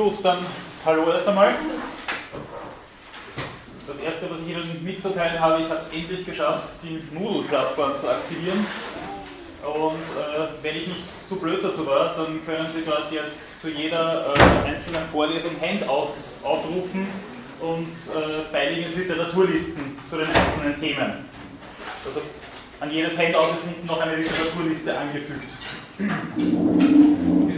Gut, dann hallo erst einmal. Das erste, was ich Ihnen mitzuteilen habe, ich habe es endlich geschafft, die Moodle-Plattform zu aktivieren. Und äh, wenn ich nicht zu blöd dazu war, dann können Sie dort jetzt zu jeder äh, einzelnen Vorlesung Handouts aufrufen und äh, beiliegende Literaturlisten zu den einzelnen Themen. Also an jedes Handout ist hinten noch eine Literaturliste angefügt.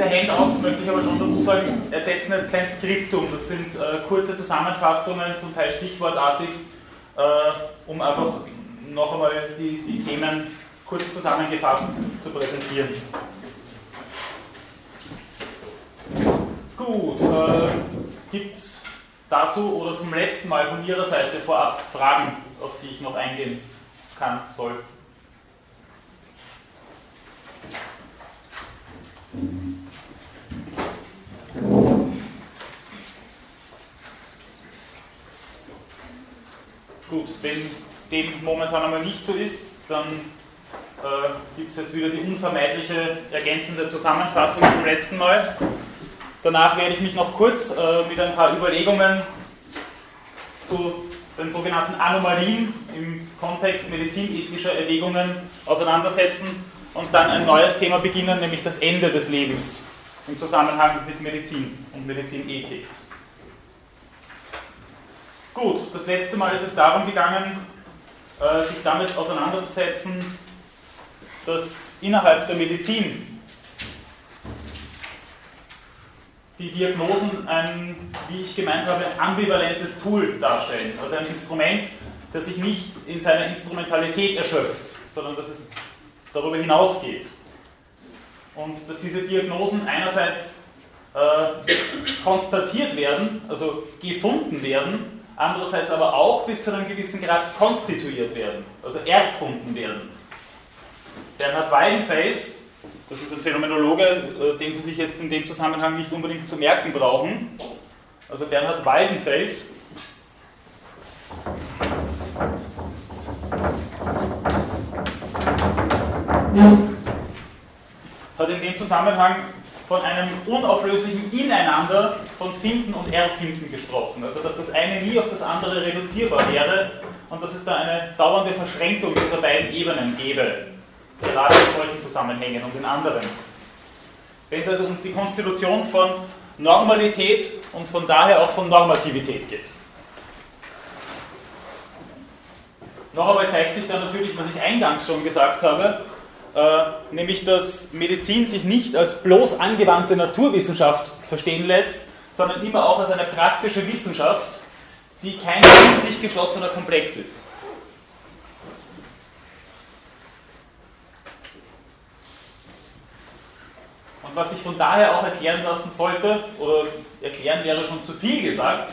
Diese Handouts, möchte ich aber schon dazu sagen, ersetzen jetzt kein Skriptum. Das sind äh, kurze Zusammenfassungen, zum Teil stichwortartig, äh, um einfach noch einmal die, die Themen kurz zusammengefasst zu präsentieren. Gut, äh, gibt es dazu oder zum letzten Mal von Ihrer Seite vorab Fragen, auf die ich noch eingehen kann, soll? Gut, wenn dem momentan einmal nicht so ist, dann äh, gibt es jetzt wieder die unvermeidliche ergänzende Zusammenfassung zum letzten Mal. Danach werde ich mich noch kurz äh, mit ein paar Überlegungen zu den sogenannten Anomalien im Kontext medizinethischer Erwägungen auseinandersetzen und dann ein neues Thema beginnen, nämlich das Ende des Lebens im Zusammenhang mit Medizin und Medizinethik. Gut, das letzte Mal ist es darum gegangen, äh, sich damit auseinanderzusetzen, dass innerhalb der Medizin die Diagnosen ein, wie ich gemeint habe, ambivalentes Tool darstellen. Also ein Instrument, das sich nicht in seiner Instrumentalität erschöpft, sondern dass es darüber hinausgeht. Und dass diese Diagnosen einerseits äh, konstatiert werden, also gefunden werden, andererseits aber auch bis zu einem gewissen Grad konstituiert werden, also erfunden werden. Bernhard Weidenfels, das ist ein Phänomenologe, äh, den Sie sich jetzt in dem Zusammenhang nicht unbedingt zu merken brauchen, also Bernhard Weidenfels, hat in dem Zusammenhang von einem unauflöslichen Ineinander von Finden und Erfinden gesprochen. Also dass das eine nie auf das andere reduzierbar wäre und dass es da eine dauernde Verschränkung dieser beiden Ebenen gäbe, gerade in solchen Zusammenhängen und in anderen. Wenn es also um die Konstitution von Normalität und von daher auch von Normativität geht. Noch einmal zeigt sich dann natürlich, was ich eingangs schon gesagt habe, äh, nämlich dass Medizin sich nicht als bloß angewandte Naturwissenschaft verstehen lässt, sondern immer auch als eine praktische Wissenschaft, die kein in sich geschlossener Komplex ist. Und was sich von daher auch erklären lassen sollte, oder erklären wäre schon zu viel gesagt,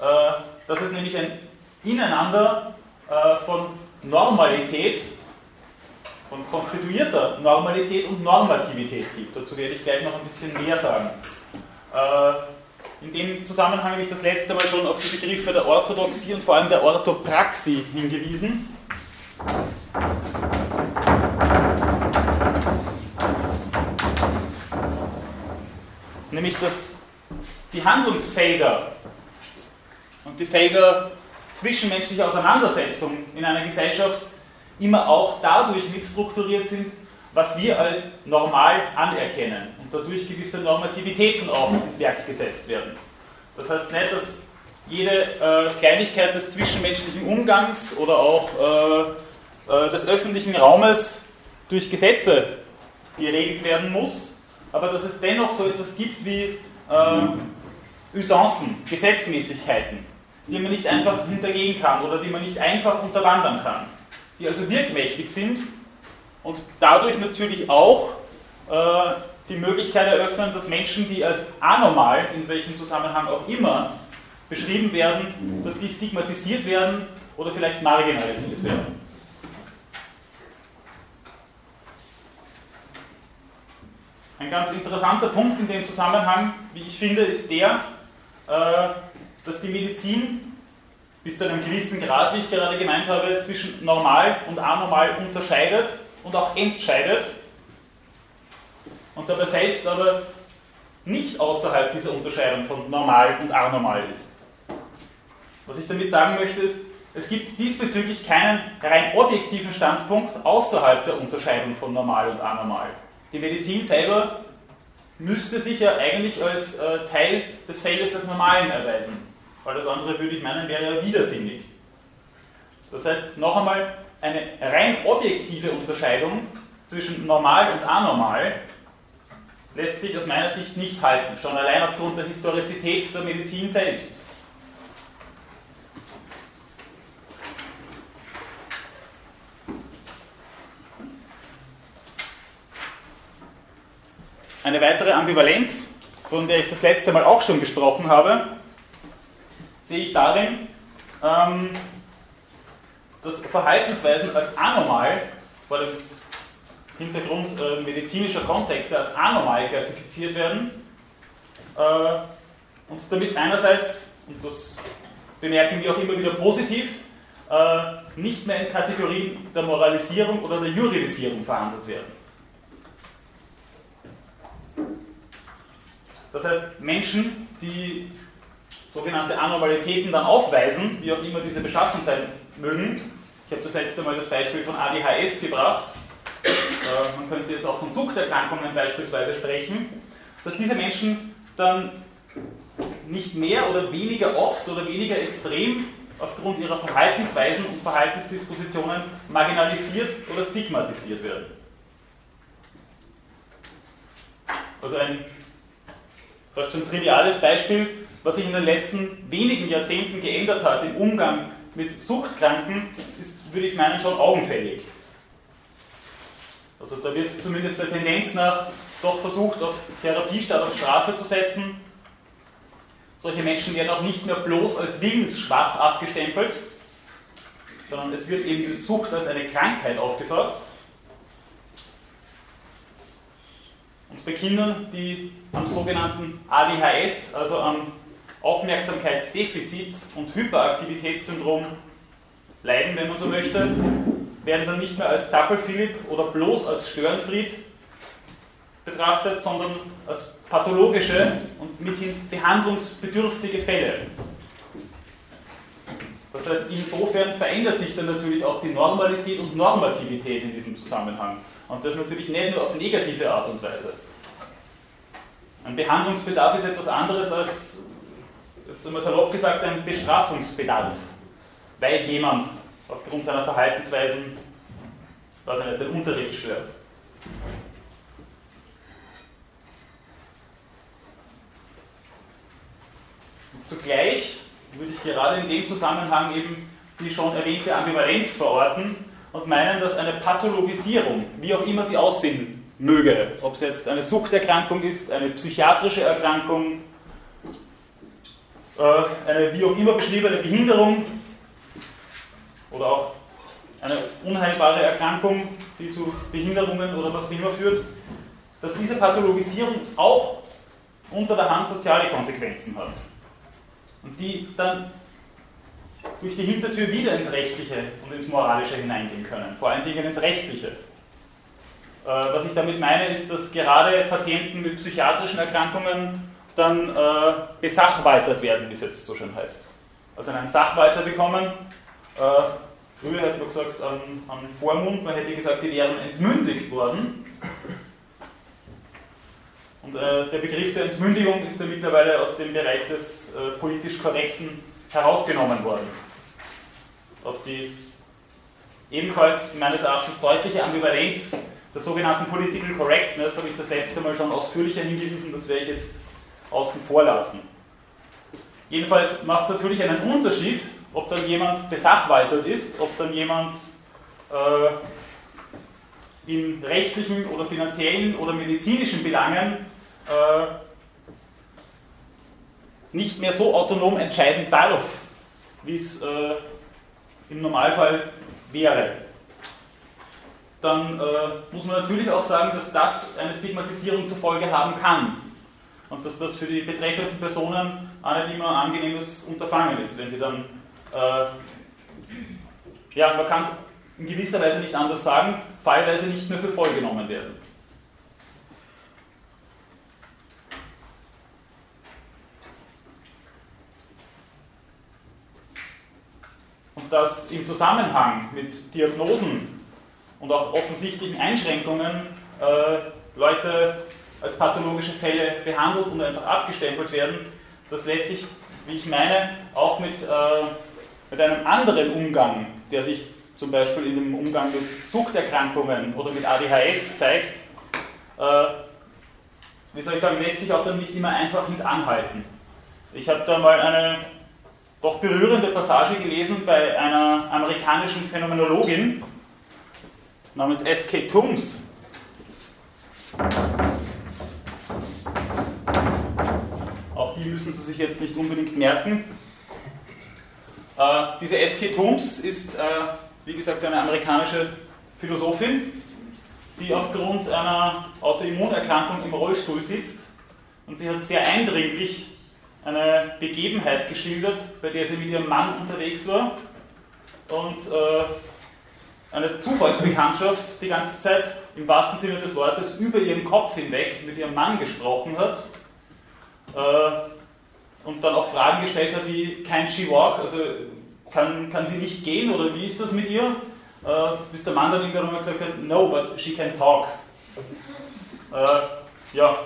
äh, dass es nämlich ein Ineinander äh, von Normalität von konstituierter Normalität und Normativität gibt. Dazu werde ich gleich noch ein bisschen mehr sagen. Äh, in dem Zusammenhang habe ich das letzte Mal schon auf die Begriffe der Orthodoxie und vor allem der Orthopraxie hingewiesen. Nämlich, dass die Handlungsfelder und die Felder zwischenmenschlicher Auseinandersetzung in einer Gesellschaft immer auch dadurch mitstrukturiert sind, was wir als normal anerkennen und dadurch gewisse Normativitäten auch ins Werk gesetzt werden. Das heißt nicht, dass jede äh, Kleinigkeit des zwischenmenschlichen Umgangs oder auch äh, äh, des öffentlichen Raumes durch Gesetze geregelt werden muss, aber dass es dennoch so etwas gibt wie äh, Usancen, Gesetzmäßigkeiten, die man nicht einfach hintergehen kann oder die man nicht einfach unterwandern kann die also wirkmächtig sind und dadurch natürlich auch äh, die Möglichkeit eröffnen, dass Menschen, die als anormal, in welchem Zusammenhang auch immer, beschrieben werden, dass die stigmatisiert werden oder vielleicht marginalisiert werden. Ein ganz interessanter Punkt in dem Zusammenhang, wie ich finde, ist der, äh, dass die Medizin bis zu einem gewissen Grad, wie ich gerade gemeint habe, zwischen normal und anormal unterscheidet und auch entscheidet und dabei selbst aber nicht außerhalb dieser Unterscheidung von normal und anormal ist. Was ich damit sagen möchte ist, es gibt diesbezüglich keinen rein objektiven Standpunkt außerhalb der Unterscheidung von normal und anormal. Die Medizin selber müsste sich ja eigentlich als äh, Teil des Feldes des Normalen erweisen. Das andere, würde ich meinen, wäre ja widersinnig. Das heißt, noch einmal, eine rein objektive Unterscheidung zwischen normal und anormal lässt sich aus meiner Sicht nicht halten, schon allein aufgrund der Historizität der Medizin selbst. Eine weitere Ambivalenz, von der ich das letzte Mal auch schon gesprochen habe, sehe ich darin, ähm, dass Verhaltensweisen als anormal, vor dem Hintergrund äh, medizinischer Kontexte, als anormal klassifiziert werden äh, und damit einerseits, und das bemerken wir auch immer wieder positiv, äh, nicht mehr in Kategorien der Moralisierung oder der Juridisierung verhandelt werden. Das heißt, Menschen, die sogenannte Anormalitäten dann aufweisen, wie auch immer diese beschaffen sein mögen, ich habe das letzte Mal das Beispiel von ADHS gebracht, äh, man könnte jetzt auch von Suchterkrankungen beispielsweise sprechen, dass diese Menschen dann nicht mehr oder weniger oft oder weniger extrem aufgrund ihrer Verhaltensweisen und Verhaltensdispositionen marginalisiert oder stigmatisiert werden. Also ein fast schon triviales Beispiel, was sich in den letzten wenigen Jahrzehnten geändert hat im Umgang mit Suchtkranken, ist, würde ich meinen, schon augenfällig. Also da wird zumindest der Tendenz nach doch versucht, auf Therapie statt auf Strafe zu setzen. Solche Menschen werden auch nicht mehr bloß als willensschwach abgestempelt, sondern es wird eben die Sucht als eine Krankheit aufgefasst. Und bei Kindern, die am sogenannten ADHS, also am Aufmerksamkeitsdefizit und Hyperaktivitätssyndrom leiden, wenn man so möchte, werden dann nicht mehr als Zappel-Philipp oder bloß als Störenfried betrachtet, sondern als pathologische und mithin behandlungsbedürftige Fälle. Das heißt, insofern verändert sich dann natürlich auch die Normalität und Normativität in diesem Zusammenhang. Und das natürlich nicht nur auf negative Art und Weise. Ein Behandlungsbedarf ist etwas anderes als, jetzt einmal salopp gesagt, ein Bestrafungsbedarf, weil jemand aufgrund seiner Verhaltensweisen was nicht, den Unterricht stört. Und zugleich würde ich gerade in dem Zusammenhang eben die schon erwähnte Ambivalenz verorten und meinen, dass eine Pathologisierung, wie auch immer sie aussehen möge, ob es jetzt eine Suchterkrankung ist, eine psychiatrische Erkrankung, eine wie auch immer beschriebene Behinderung oder auch eine unheilbare Erkrankung, die zu Behinderungen oder was auch immer führt, dass diese Pathologisierung auch unter der Hand soziale Konsequenzen hat. Und die dann durch die Hintertür wieder ins Rechtliche und ins Moralische hineingehen können, vor allen Dingen ins Rechtliche. Äh, was ich damit meine, ist, dass gerade Patienten mit psychiatrischen Erkrankungen dann äh, besachwaltert werden, wie es jetzt so schön heißt. Also einen Sachwalter bekommen. Äh, früher hätte man gesagt, am, am Vormund, man hätte gesagt, die wären entmündigt worden. Und äh, der Begriff der Entmündigung ist ja mittlerweile aus dem Bereich des äh, politisch Korrekten herausgenommen worden. Auf die ebenfalls meines Erachtens deutliche Ambivalenz der sogenannten Political Correctness habe ich das letzte Mal schon ausführlicher hingewiesen, das werde ich jetzt außen vor lassen. Jedenfalls macht es natürlich einen Unterschied, ob dann jemand besachwaltert ist, ob dann jemand äh, in rechtlichen oder finanziellen oder medizinischen Belangen äh, nicht mehr so autonom entscheiden darf, wie es äh, im Normalfall wäre. Dann äh, muss man natürlich auch sagen, dass das eine Stigmatisierung zur Folge haben kann und dass das für die betreffenden Personen auch nicht immer ein angenehmes Unterfangen ist, wenn sie dann, äh, ja, man kann es in gewisser Weise nicht anders sagen, fallweise nicht mehr für voll genommen werden. Und dass im Zusammenhang mit Diagnosen und auch offensichtlichen Einschränkungen äh, Leute als pathologische Fälle behandelt und einfach abgestempelt werden, das lässt sich, wie ich meine, auch mit, äh, mit einem anderen Umgang, der sich zum Beispiel in dem Umgang mit Suchterkrankungen oder mit ADHS zeigt, äh, wie soll ich sagen, lässt sich auch dann nicht immer einfach mit anhalten. Ich habe da mal eine doch berührende Passage gelesen bei einer amerikanischen Phänomenologin namens S.K. Toombs. Auch die müssen Sie sich jetzt nicht unbedingt merken. Äh, diese S.K. Toombs ist, äh, wie gesagt, eine amerikanische Philosophin, die aufgrund einer Autoimmunerkrankung im Rollstuhl sitzt. Und sie hat sehr eindringlich eine Begebenheit geschildert, bei der sie mit ihrem Mann unterwegs war und äh, eine Zufallsbekanntschaft die ganze Zeit im wahrsten Sinne des Wortes über ihren Kopf hinweg mit ihrem Mann gesprochen hat und dann auch Fragen gestellt hat wie Can she walk? Also kann, kann sie nicht gehen oder wie ist das mit ihr? Äh, bis der Mann dann irgendwann mal gesagt hat, no, but she can talk. Äh, ja,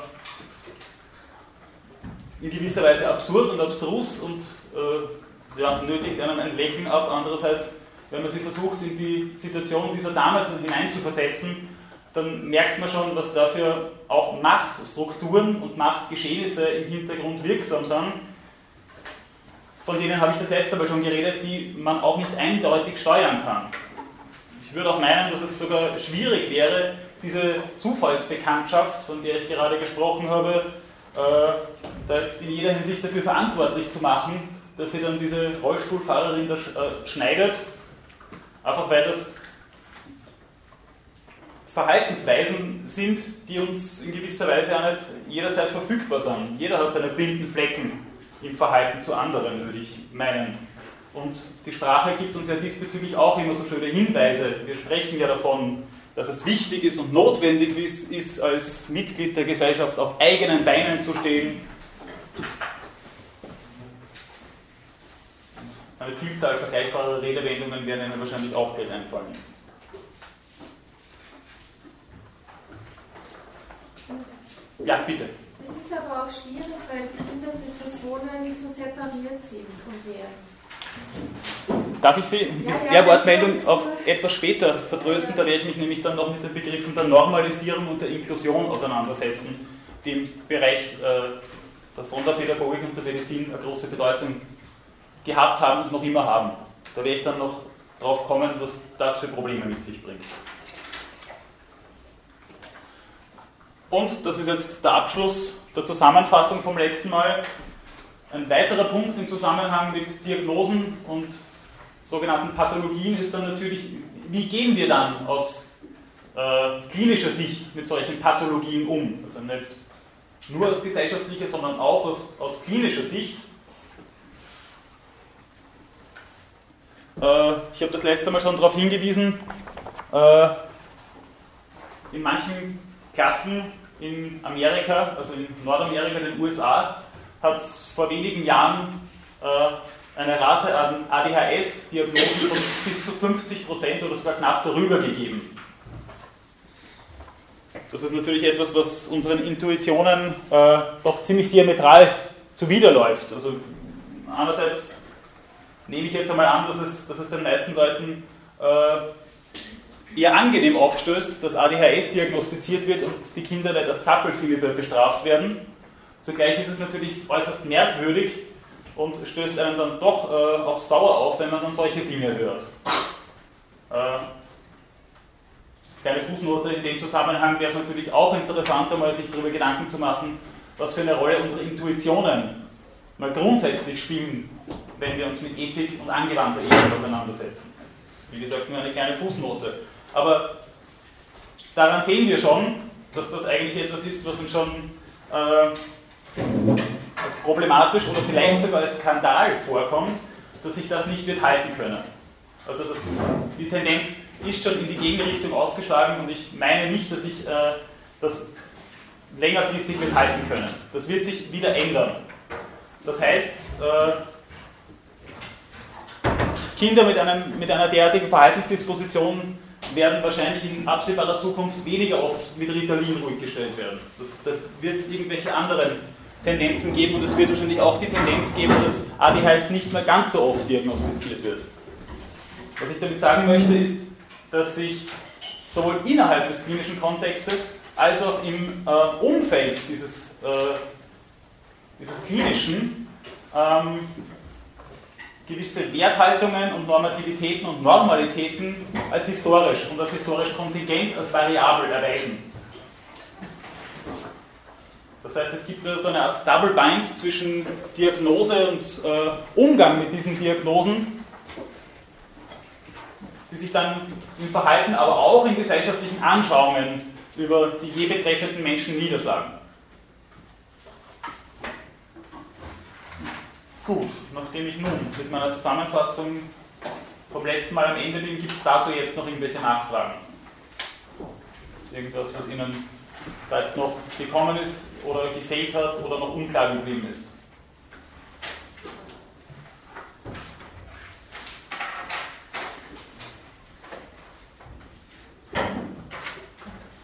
in gewisser Weise absurd und abstrus und äh, ja, nötigt einen ein Lächeln ab. Andererseits, wenn man sich versucht, in die Situation dieser Dame hineinzuversetzen, dann merkt man schon, was dafür auch Machtstrukturen und Machtgeschehnisse im Hintergrund wirksam sind, von denen habe ich das letzte Mal schon geredet, die man auch nicht eindeutig steuern kann. Ich würde auch meinen, dass es sogar schwierig wäre, diese Zufallsbekanntschaft, von der ich gerade gesprochen habe, äh, da jetzt in jeder Hinsicht dafür verantwortlich zu machen, dass sie dann diese Rollstuhlfahrerin da äh, schneidet, einfach weil das Verhaltensweisen sind, die uns in gewisser Weise auch nicht jederzeit verfügbar sind. Jeder hat seine blinden Flecken im Verhalten zu anderen, würde ich meinen. Und die Sprache gibt uns ja diesbezüglich auch immer so schöne Hinweise. Wir sprechen ja davon, dass es wichtig ist und notwendig ist, als Mitglied der Gesellschaft auf eigenen Beinen zu stehen. Eine Vielzahl vergleichbarer Redewendungen werden Ihnen wahrscheinlich auch gleich einfallen. Ja, bitte. Es ist aber auch schwierig, weil und Personen nicht so separiert sind und werden. Darf ich Sie mit ja, der Wortmeldung auf etwas später vertrösten? Da werde ich mich nämlich dann noch mit den Begriffen der Normalisierung und der Inklusion auseinandersetzen, die im Bereich äh, der Sonderpädagogik und der Medizin eine große Bedeutung gehabt haben und noch immer haben. Da werde ich dann noch drauf kommen, was das für Probleme mit sich bringt. Und das ist jetzt der Abschluss der Zusammenfassung vom letzten Mal. Ein weiterer Punkt im Zusammenhang mit Diagnosen und sogenannten Pathologien ist dann natürlich, wie gehen wir dann aus äh, klinischer Sicht mit solchen Pathologien um? Also nicht nur aus gesellschaftlicher, sondern auch aus, aus klinischer Sicht. Äh, ich habe das letzte Mal schon darauf hingewiesen, äh, in manchen Klassen in Amerika, also in Nordamerika, in den USA, hat es vor wenigen Jahren äh, eine Rate an ADHS-Diagnosen von bis zu 50 Prozent oder sogar knapp darüber gegeben. Das ist natürlich etwas, was unseren Intuitionen äh, doch ziemlich diametral zuwiderläuft. Also einerseits nehme ich jetzt einmal an, dass es, dass es den meisten Leuten äh, eher angenehm aufstößt, dass ADHS diagnostiziert wird und die Kinder nicht als Zappelfieber bestraft werden. Zugleich ist es natürlich äußerst merkwürdig und stößt einem dann doch äh, auch sauer auf, wenn man dann solche Dinge hört. Äh, kleine Fußnote in dem Zusammenhang wäre es natürlich auch interessant, einmal sich darüber Gedanken zu machen, was für eine Rolle unsere Intuitionen mal grundsätzlich spielen, wenn wir uns mit Ethik und angewandter Ethik auseinandersetzen. Wie gesagt, nur eine kleine Fußnote. Aber daran sehen wir schon, dass das eigentlich etwas ist, was uns schon äh, als problematisch oder vielleicht sogar als Skandal vorkommt, dass sich das nicht wird halten können. Also das, die Tendenz ist schon in die Gegenrichtung ausgeschlagen und ich meine nicht, dass ich äh, das längerfristig wird halten können. Das wird sich wieder ändern. Das heißt, äh, Kinder mit, einem, mit einer derartigen Verhaltensdisposition werden wahrscheinlich in absehbarer Zukunft weniger oft mit Ritalin ruhig gestellt werden. Das, da wird es irgendwelche anderen Tendenzen geben und es wird wahrscheinlich auch die Tendenz geben, dass ADHS nicht mehr ganz so oft diagnostiziert wird. Was ich damit sagen möchte, ist, dass sich sowohl innerhalb des klinischen Kontextes als auch im äh, Umfeld dieses, äh, dieses klinischen ähm, gewisse Werthaltungen und Normativitäten und Normalitäten als historisch und als historisch kontingent, als variabel erweisen. Das heißt, es gibt so eine Art Double Bind zwischen Diagnose und äh, Umgang mit diesen Diagnosen, die sich dann im Verhalten, aber auch in gesellschaftlichen Anschauungen über die je betreffenden Menschen niederschlagen. Gut, nachdem ich nun mit meiner Zusammenfassung vom letzten Mal am Ende bin, gibt es dazu jetzt noch irgendwelche Nachfragen? Irgendwas, was Ihnen da jetzt noch gekommen ist oder gefehlt hat oder noch unklar geblieben ist?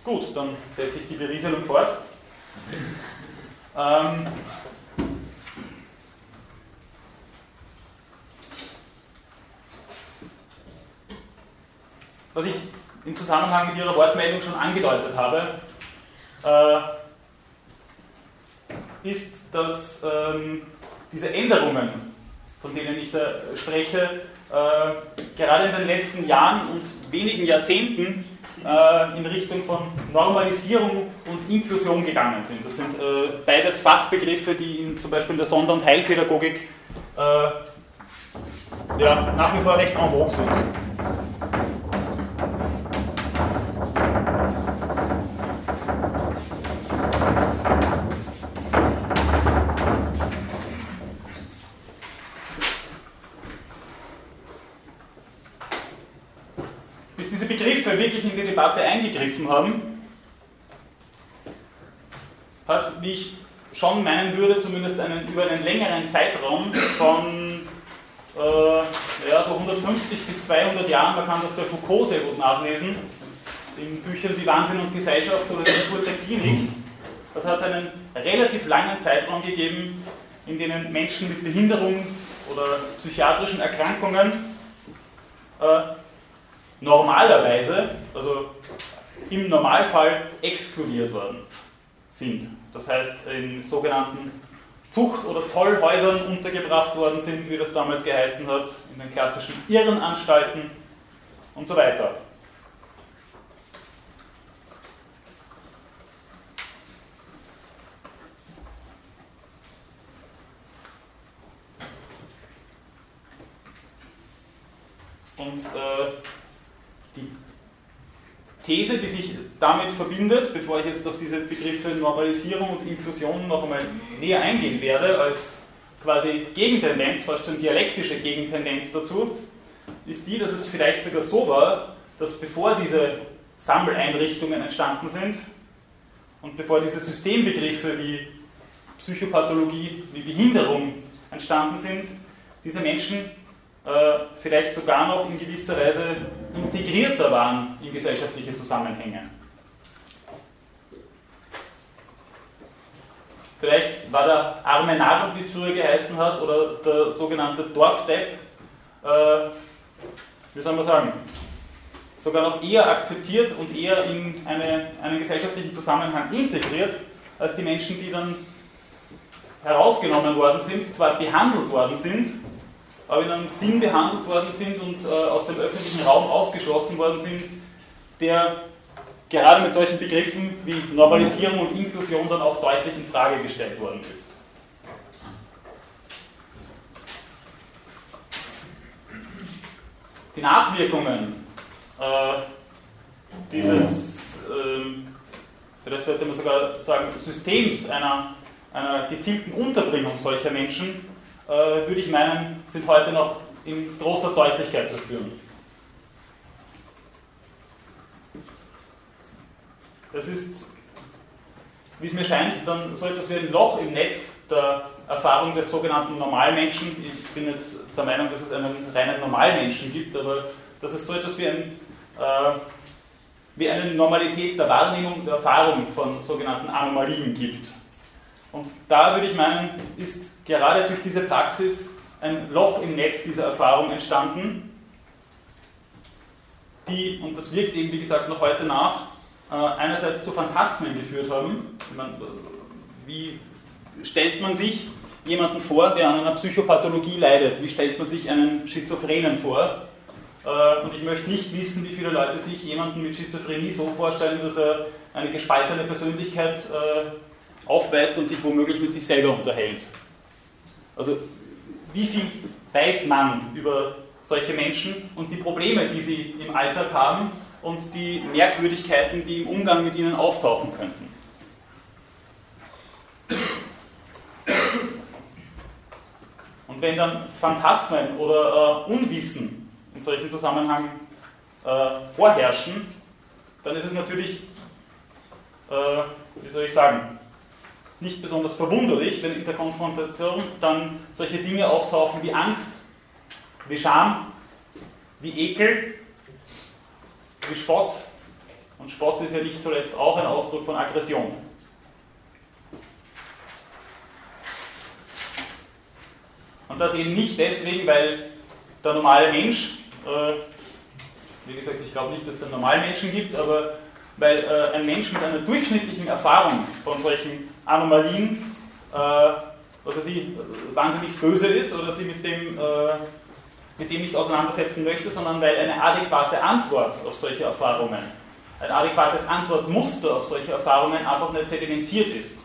Gut, dann setze ich die Berieselung fort. Ähm, was ich im Zusammenhang mit Ihrer Wortmeldung schon angedeutet habe, äh, ist, dass ähm, diese Änderungen, von denen ich da spreche, äh, gerade in den letzten Jahren und wenigen Jahrzehnten äh, in Richtung von Normalisierung und Inklusion gegangen sind. Das sind äh, beides Fachbegriffe, die in, zum Beispiel in der Sonder- und Heilpädagogik äh, ja, nach wie vor recht en vogue sind. Debatte eingegriffen haben, hat, wie ich schon meinen würde, zumindest einen, über einen längeren Zeitraum von äh, ja, so 150 bis 200 Jahren, man kann das bei Foucault sehr gut nachlesen, in Büchern wie Wahnsinn und Gesellschaft oder die Geburt der Klinik. Das hat einen relativ langen Zeitraum gegeben, in denen Menschen mit Behinderung oder psychiatrischen Erkrankungen äh, normalerweise, also im Normalfall exkludiert worden sind. Das heißt, in sogenannten Zucht- oder Tollhäusern untergebracht worden sind, wie das damals geheißen hat, in den klassischen Irrenanstalten und so weiter. Und äh, die These, die sich damit verbindet, bevor ich jetzt auf diese Begriffe Normalisierung und Inklusion noch einmal näher eingehen werde, als quasi Gegentendenz, fast schon dialektische Gegentendenz dazu, ist die, dass es vielleicht sogar so war, dass bevor diese Sammeleinrichtungen entstanden sind und bevor diese Systembegriffe wie Psychopathologie, wie Behinderung entstanden sind, diese Menschen vielleicht sogar noch in gewisser Weise integrierter waren in gesellschaftliche Zusammenhänge. Vielleicht war der arme Narr, wie es früher geheißen hat, oder der sogenannte Dorfdepp, äh, wie soll man sagen, sogar noch eher akzeptiert und eher in eine, einen gesellschaftlichen Zusammenhang integriert, als die Menschen, die dann herausgenommen worden sind, zwar behandelt worden sind, aber in einem Sinn behandelt worden sind und äh, aus dem öffentlichen Raum ausgeschlossen worden sind, der gerade mit solchen Begriffen wie Normalisierung und Inklusion dann auch deutlich in Frage gestellt worden ist. Die Nachwirkungen äh, dieses, äh, vielleicht sollte man sogar sagen, Systems einer, einer gezielten Unterbringung solcher Menschen äh, würde ich meinen, sind heute noch in großer Deutlichkeit zu spüren. Das ist, wie es mir scheint, dann so etwas wie ein Loch im Netz der Erfahrung des sogenannten Normalmenschen. Ich bin jetzt der Meinung, dass es einen reinen Normalmenschen gibt, aber dass es so etwas wie, ein, äh, wie eine Normalität der Wahrnehmung, der Erfahrung von sogenannten Anomalien gibt. Und da würde ich meinen, ist gerade durch diese Praxis ein Loch im Netz dieser Erfahrung entstanden, die, und das wirkt eben wie gesagt noch heute nach, äh, einerseits zu Phantasmen geführt haben. Wie stellt man sich jemanden vor, der an einer Psychopathologie leidet? Wie stellt man sich einen Schizophrenen vor? Äh, und ich möchte nicht wissen, wie viele Leute sich jemanden mit Schizophrenie so vorstellen, dass er eine gespaltene Persönlichkeit äh, aufweist und sich womöglich mit sich selber unterhält. Also wie viel weiß man über solche Menschen und die Probleme, die sie im Alltag haben und die Merkwürdigkeiten, die im Umgang mit ihnen auftauchen könnten. Und wenn dann Phantasmen oder äh, Unwissen in solchen Zusammenhang äh, vorherrschen, dann ist es natürlich, äh, wie soll ich sagen, nicht besonders verwunderlich, wenn in der Konfrontation dann solche Dinge auftauchen wie Angst, wie Scham, wie Ekel, wie Spott. Und Spott ist ja nicht zuletzt auch ein Ausdruck von Aggression. Und das eben nicht deswegen, weil der normale Mensch, äh, wie gesagt, ich glaube nicht, dass es den normalen Menschen gibt, aber weil äh, ein Mensch mit einer durchschnittlichen Erfahrung von solchen Anomalien, äh, dass er sie wahnsinnig böse ist oder sie mit dem, äh, mit dem nicht auseinandersetzen möchte, sondern weil eine adäquate Antwort auf solche Erfahrungen, ein adäquates Antwortmuster auf solche Erfahrungen einfach nicht sedimentiert ist.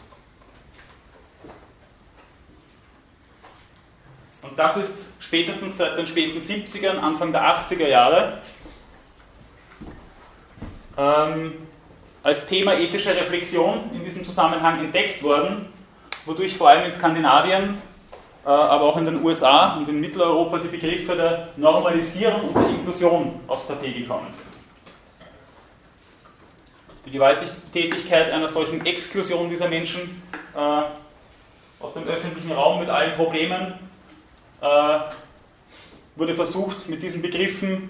Und das ist spätestens seit den späten 70ern, Anfang der 80er Jahre ähm, als Thema ethische Reflexion in diesem Zusammenhang entdeckt worden, wodurch vor allem in Skandinavien, äh, aber auch in den USA und in Mitteleuropa die Begriffe der Normalisierung und der Inklusion aufs Tapet gekommen sind. Die Gewalttätigkeit einer solchen Exklusion dieser Menschen äh, aus dem öffentlichen Raum mit allen Problemen äh, wurde versucht, mit diesen Begriffen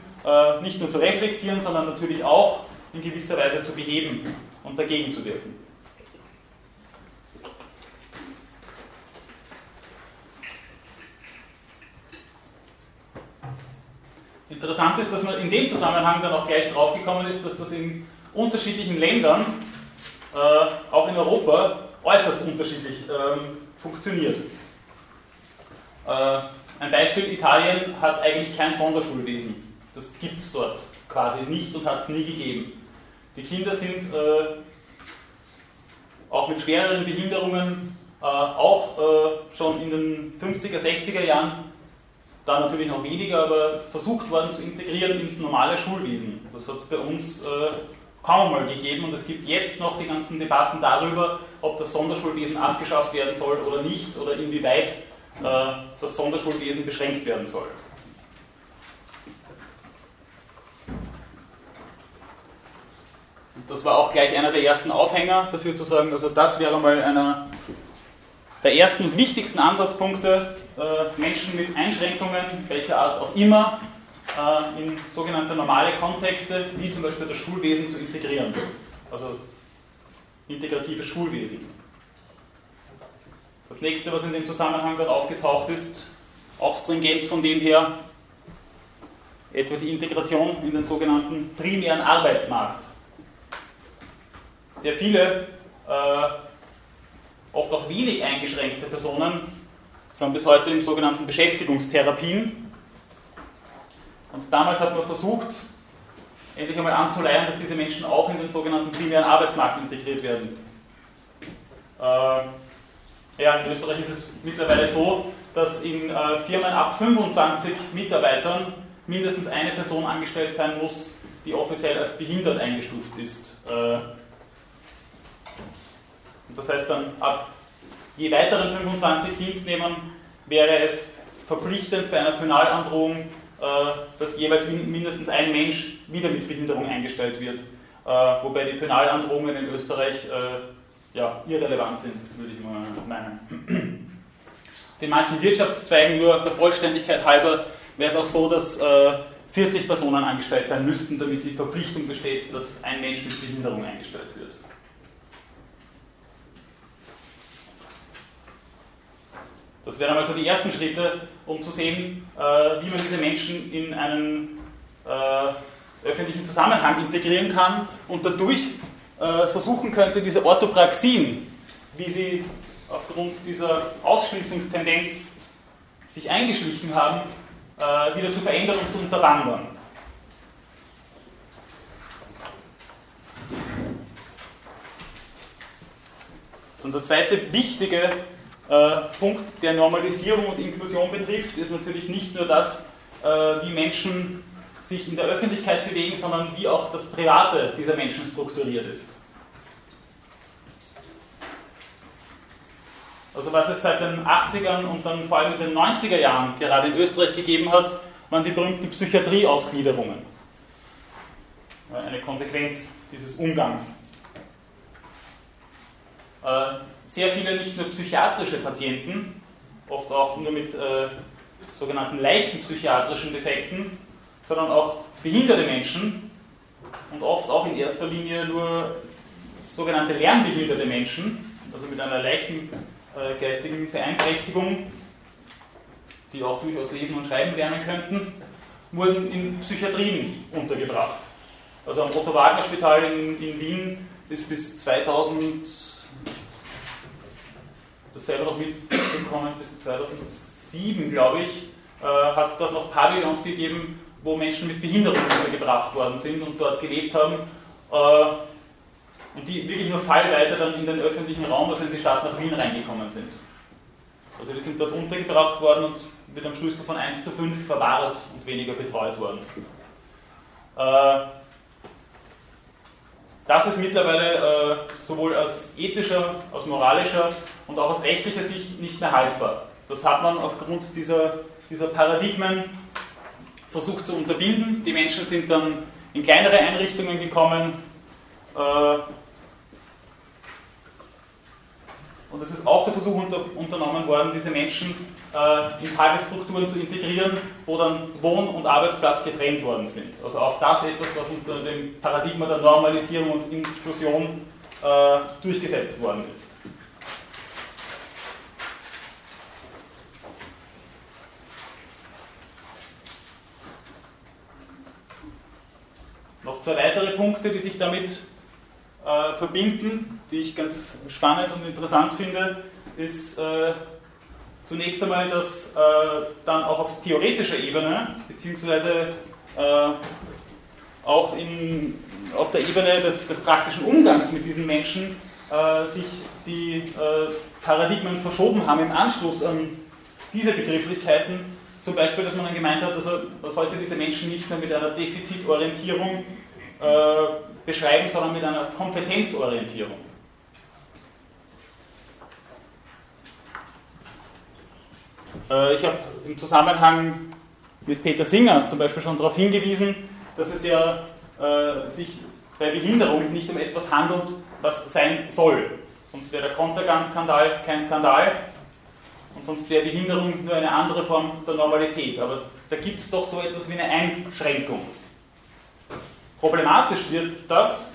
nicht nur zu reflektieren, sondern natürlich auch in gewisser Weise zu beheben und dagegen zu wirken. Interessant ist, dass man in dem Zusammenhang dann auch gleich draufgekommen ist, dass das in unterschiedlichen Ländern, äh, auch in Europa, äußerst unterschiedlich ähm, funktioniert. Äh, ein Beispiel, Italien hat eigentlich kein Sonderschulwesen. Das gibt es dort quasi nicht und hat es nie gegeben. Die Kinder sind äh, auch mit schwereren Behinderungen äh, auch äh, schon in den 50er, 60er Jahren, da natürlich noch weniger, aber versucht worden zu integrieren ins normale Schulwesen. Das hat es bei uns äh, kaum mal gegeben und es gibt jetzt noch die ganzen Debatten darüber, ob das Sonderschulwesen abgeschafft werden soll oder nicht oder inwieweit äh, das Sonderschulwesen beschränkt werden soll. Das war auch gleich einer der ersten Aufhänger dafür zu sagen, also das wäre mal einer der ersten und wichtigsten Ansatzpunkte, äh, Menschen mit Einschränkungen, welcher Art auch immer, äh, in sogenannte normale Kontexte, wie zum Beispiel das Schulwesen, zu integrieren. Also integratives Schulwesen. Das nächste, was in dem Zusammenhang dann aufgetaucht ist, auch stringent von dem her, etwa die Integration in den sogenannten primären Arbeitsmarkt sehr viele, äh, oft auch wenig eingeschränkte Personen sind bis heute in sogenannten Beschäftigungstherapien. Und damals hat man versucht, endlich einmal anzuleihen, dass diese Menschen auch in den sogenannten primären Arbeitsmarkt integriert werden. Äh, ja, in Österreich ist es mittlerweile so, dass in äh, Firmen ab 25 Mitarbeitern mindestens eine Person angestellt sein muss, die offiziell als behindert eingestuft ist. Äh, und das heißt dann, ab je weiteren 25 Dienstnehmern wäre es verpflichtend bei einer Penalandrohung, äh, dass jeweils mindestens ein Mensch wieder mit Behinderung eingestellt wird. Äh, wobei die Penalandrohungen in Österreich äh, ja, irrelevant sind, würde ich mal meinen. in manchen Wirtschaftszweigen nur der Vollständigkeit halber wäre es auch so, dass äh, 40 Personen angestellt sein müssten, damit die Verpflichtung besteht, dass ein Mensch mit Behinderung eingestellt wird. Das wären also die ersten Schritte, um zu sehen, äh, wie man diese Menschen in einen äh, öffentlichen Zusammenhang integrieren kann und dadurch äh, versuchen könnte, diese Orthopraxien, wie sie aufgrund dieser Ausschließungstendenz sich eingeschlichen haben, wieder zu verändern und zu unterwandern. Und der zweite wichtige Punkt der Normalisierung und Inklusion betrifft, ist natürlich nicht nur das, äh, wie Menschen sich in der Öffentlichkeit bewegen, sondern wie auch das Private dieser Menschen strukturiert ist. Also was es seit den 80ern und dann vor allem in den 90er Jahren gerade in Österreich gegeben hat, waren die berühmten Psychiatrieausgliederungen. Eine Konsequenz dieses Umgangs. Sehr viele nicht nur psychiatrische Patienten, oft auch nur mit äh, sogenannten leichten psychiatrischen Defekten, sondern auch behinderte Menschen und oft auch in erster Linie nur sogenannte lernbehinderte Menschen, also mit einer leichten äh, geistigen Beeinträchtigung, die auch durchaus lesen und schreiben lernen könnten, wurden in Psychiatrien untergebracht. Also am Otto-Wagner-Spital in, in Wien ist bis 2000 das selber noch mitbekommen, bis 2007, glaube ich, äh, hat es dort noch Pavillons gegeben, wo Menschen mit Behinderung untergebracht worden sind und dort gelebt haben. Äh, und die wirklich nur fallweise dann in den öffentlichen Raum, also in die Stadt nach Wien reingekommen sind. Also die sind dort untergebracht worden und mit einem Schlüssel von 1 zu 5 verwahrt und weniger betreut worden. Äh, das ist mittlerweile äh, sowohl aus ethischer, aus moralischer und auch aus rechtlicher Sicht nicht mehr haltbar. Das hat man aufgrund dieser, dieser Paradigmen versucht zu unterbinden. Die Menschen sind dann in kleinere Einrichtungen gekommen. Äh, und es ist auch der Versuch unter, unternommen worden, diese Menschen äh, in Tagesstrukturen zu integrieren, wo dann Wohn- und Arbeitsplatz getrennt worden sind. Also auch das etwas, was unter dem Paradigma der Normalisierung und Inklusion äh, durchgesetzt worden ist. Noch zwei weitere Punkte, die sich damit äh, verbinden, die ich ganz spannend und interessant finde, ist äh, zunächst einmal, dass äh, dann auch auf theoretischer Ebene, beziehungsweise äh, auch in, auf der Ebene des, des, praktischen Umgangs mit diesen Menschen äh, sich die äh, Paradigmen verschoben haben im Anschluss an diese Begrifflichkeiten. Zum Beispiel, dass man dann gemeint hat, also man sollte diese Menschen nicht mehr mit einer Defizitorientierung äh, beschreiben, sondern mit einer Kompetenzorientierung. Ich habe im Zusammenhang mit Peter Singer zum Beispiel schon darauf hingewiesen, dass es ja äh, sich bei Behinderung nicht um etwas handelt, was sein soll. Sonst wäre der Kontergan-Skandal kein Skandal und sonst wäre Behinderung nur eine andere Form der Normalität. Aber da gibt es doch so etwas wie eine Einschränkung. Problematisch wird das,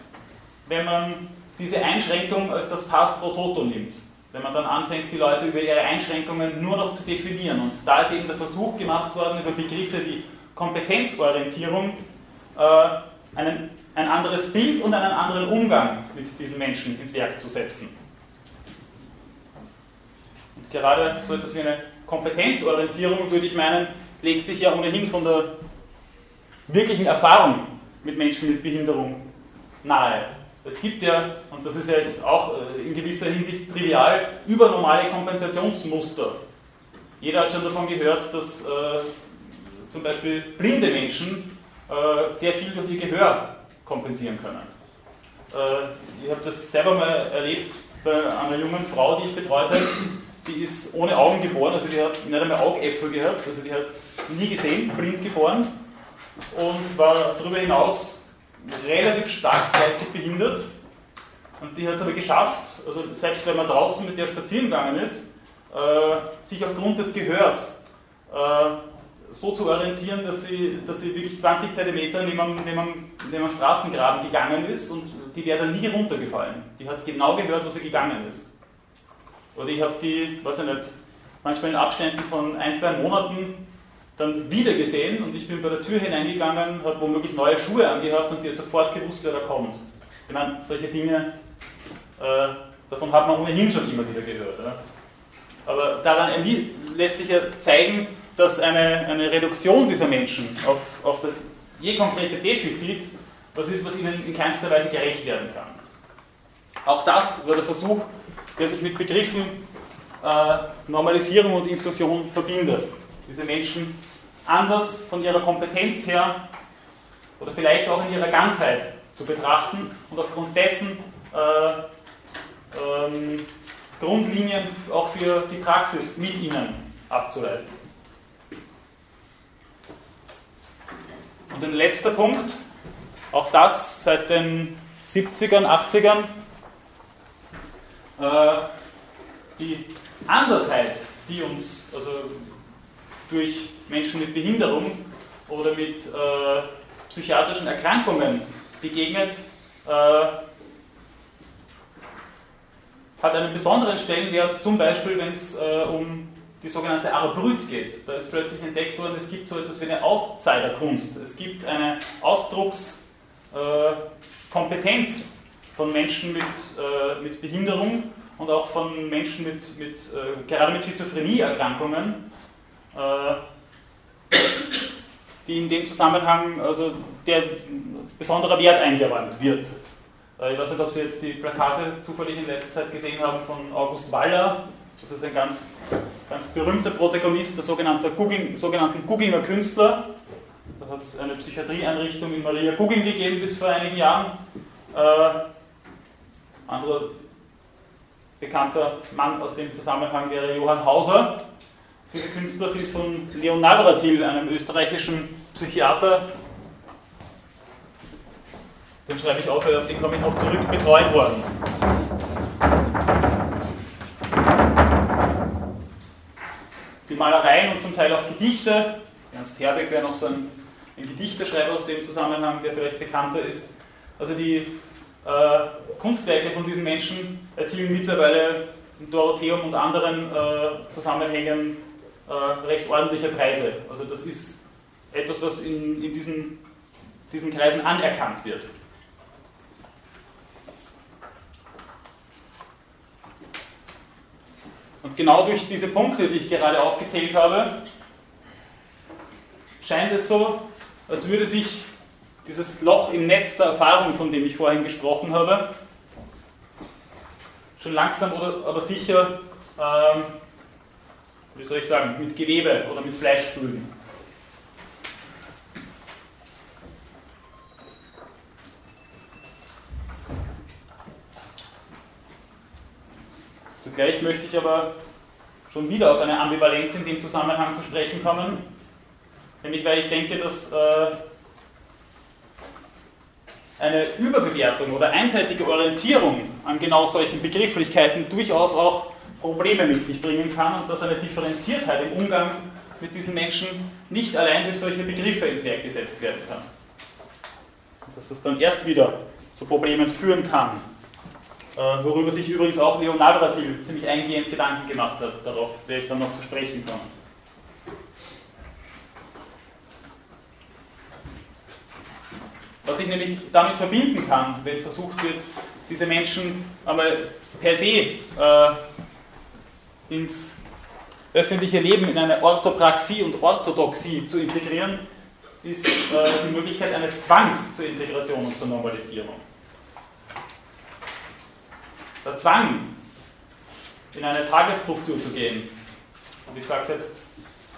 wenn man diese Einschränkung als das Pass pro Toto nimmt wenn man dann anfängt, die Leute über ihre Einschränkungen nur noch zu definieren. Und da ist eben der Versuch gemacht worden, über Begriffe wie Kompetenzorientierung äh, einen, ein anderes Bild und einen anderen Umgang mit diesen Menschen ins Werk zu setzen. Und gerade so etwas wie eine Kompetenzorientierung, würde ich meinen, legt sich ja ohnehin von der wirklichen Erfahrung mit Menschen mit Behinderung nahe. Es gibt ja, und das ist ja jetzt auch äh, in gewisser Hinsicht trivial, übernormale Kompensationsmuster. Jeder hat schon davon gehört, dass äh, zum Beispiel blinde Menschen äh, sehr viel durch ihr Gehör kompensieren können. Äh, ich habe das selber mal erlebt bei einer jungen Frau, die ich betreut habe. Die ist ohne Augen geboren, also die hat nicht einmal Augäpfel gehabt, also die hat nie gesehen, blind geboren und war darüber hinaus relativ stark geistig behindert. Und die hat es aber geschafft, also selbst wenn man draußen mit der spazieren gegangen ist, äh, sich aufgrund des Gehörs äh, so zu orientieren, dass sie, dass sie wirklich 20 cm neben, einem, neben, einem Straßengraben gegangen ist und die wäre dann nie runtergefallen. Die hat genau gehört, wo sie gegangen ist. Oder ich habe die, weiß ich nicht, manchmal in Abständen von ein, zwei Monaten dann wieder gesehen und ich bin bei der Tür hineingegangen, habe womöglich neue Schuhe angehört und die hat sofort gewusst, wer da kommt. Ich meine, solche Dinge, äh, davon hat man ohnehin schon immer wieder gehört. Ja? Aber daran lässt sich ja zeigen, dass eine, eine Reduktion dieser Menschen auf, auf das je konkrete Defizit was ist, was ihnen in keinster Weise gerecht werden kann. Auch das war der Versuch, der sich mit Begriffen äh, Normalisierung und Inklusion verbindet. Diese Menschen anders von ihrer Kompetenz her oder vielleicht auch in ihrer Ganzheit zu betrachten und aufgrund dessen äh, ähm, Grundlinien auch für die Praxis mit ihnen abzuleiten. Und ein letzter Punkt, auch das seit den 70ern, 80ern, äh, die Andersheit, die uns also durch Menschen mit Behinderung oder mit äh, psychiatrischen Erkrankungen begegnet, äh, hat einen besonderen Stellenwert, zum Beispiel wenn es äh, um die sogenannte Arbrüt geht. Da ist plötzlich entdeckt worden, es gibt so etwas wie eine Outsiderkunst. Es gibt eine Ausdruckskompetenz äh, von Menschen mit, äh, mit Behinderung und auch von Menschen mit, mit äh, gerade mit Schizophrenieerkrankungen, die in dem Zusammenhang, also der besonderer Wert eingeräumt wird. Äh, ich weiß nicht, ob Sie jetzt die Plakate zufällig in letzter Zeit gesehen haben von August Waller. Das ist ein ganz, ganz berühmter Protagonist der sogenannten, Gugging, sogenannten Gugginger Künstler. Da hat es eine Psychiatrieeinrichtung in Maria Gugging gegeben bis vor einigen Jahren. Äh, anderer bekannter Mann aus dem Zusammenhang wäre Johann Hauser. Diese Künstler sind von Leon Navratil, einem österreichischen Psychiater, den schreibe ich auf, weil auf den komme ich auch zurück, betreut worden. Die Malereien und zum Teil auch Gedichte, Ernst Herbeck wäre noch so ein, ein Gedichteschreiber aus dem Zusammenhang, der vielleicht bekannter ist. Also die äh, Kunstwerke von diesen Menschen erzielen mittlerweile in Dorotheum und anderen äh, Zusammenhängen äh, recht ordentliche Preise. Also das ist etwas, was in, in diesen, diesen Kreisen anerkannt wird. Und genau durch diese Punkte, die ich gerade aufgezählt habe, scheint es so, als würde sich dieses Loch im Netz der Erfahrung, von dem ich vorhin gesprochen habe, schon langsam oder aber sicher, ähm, wie soll ich sagen, mit Gewebe oder mit Fleisch füllen. Zugleich möchte ich aber schon wieder auf eine Ambivalenz in dem Zusammenhang zu sprechen kommen, nämlich weil ich denke, dass äh, eine Überbewertung oder einseitige Orientierung an genau solchen Begrifflichkeiten durchaus auch Probleme mit sich bringen kann und dass eine Differenziertheit im Umgang mit diesen Menschen nicht allein durch solche Begriffe ins Werk gesetzt werden kann. Und dass das dann erst wieder zu Problemen führen kann, äh, worüber sich übrigens auch Leonardo ziemlich eingehend Gedanken gemacht hat. Darauf werde ich dann noch zu sprechen kommen. Was ich nämlich damit verbinden kann, wenn versucht wird, diese Menschen einmal per se äh, ins öffentliche Leben in eine Orthopraxie und Orthodoxie zu integrieren, ist äh, die Möglichkeit eines Zwangs zur Integration und zur Normalisierung. Der Zwang, in eine Tagesstruktur zu gehen, und ich sage es jetzt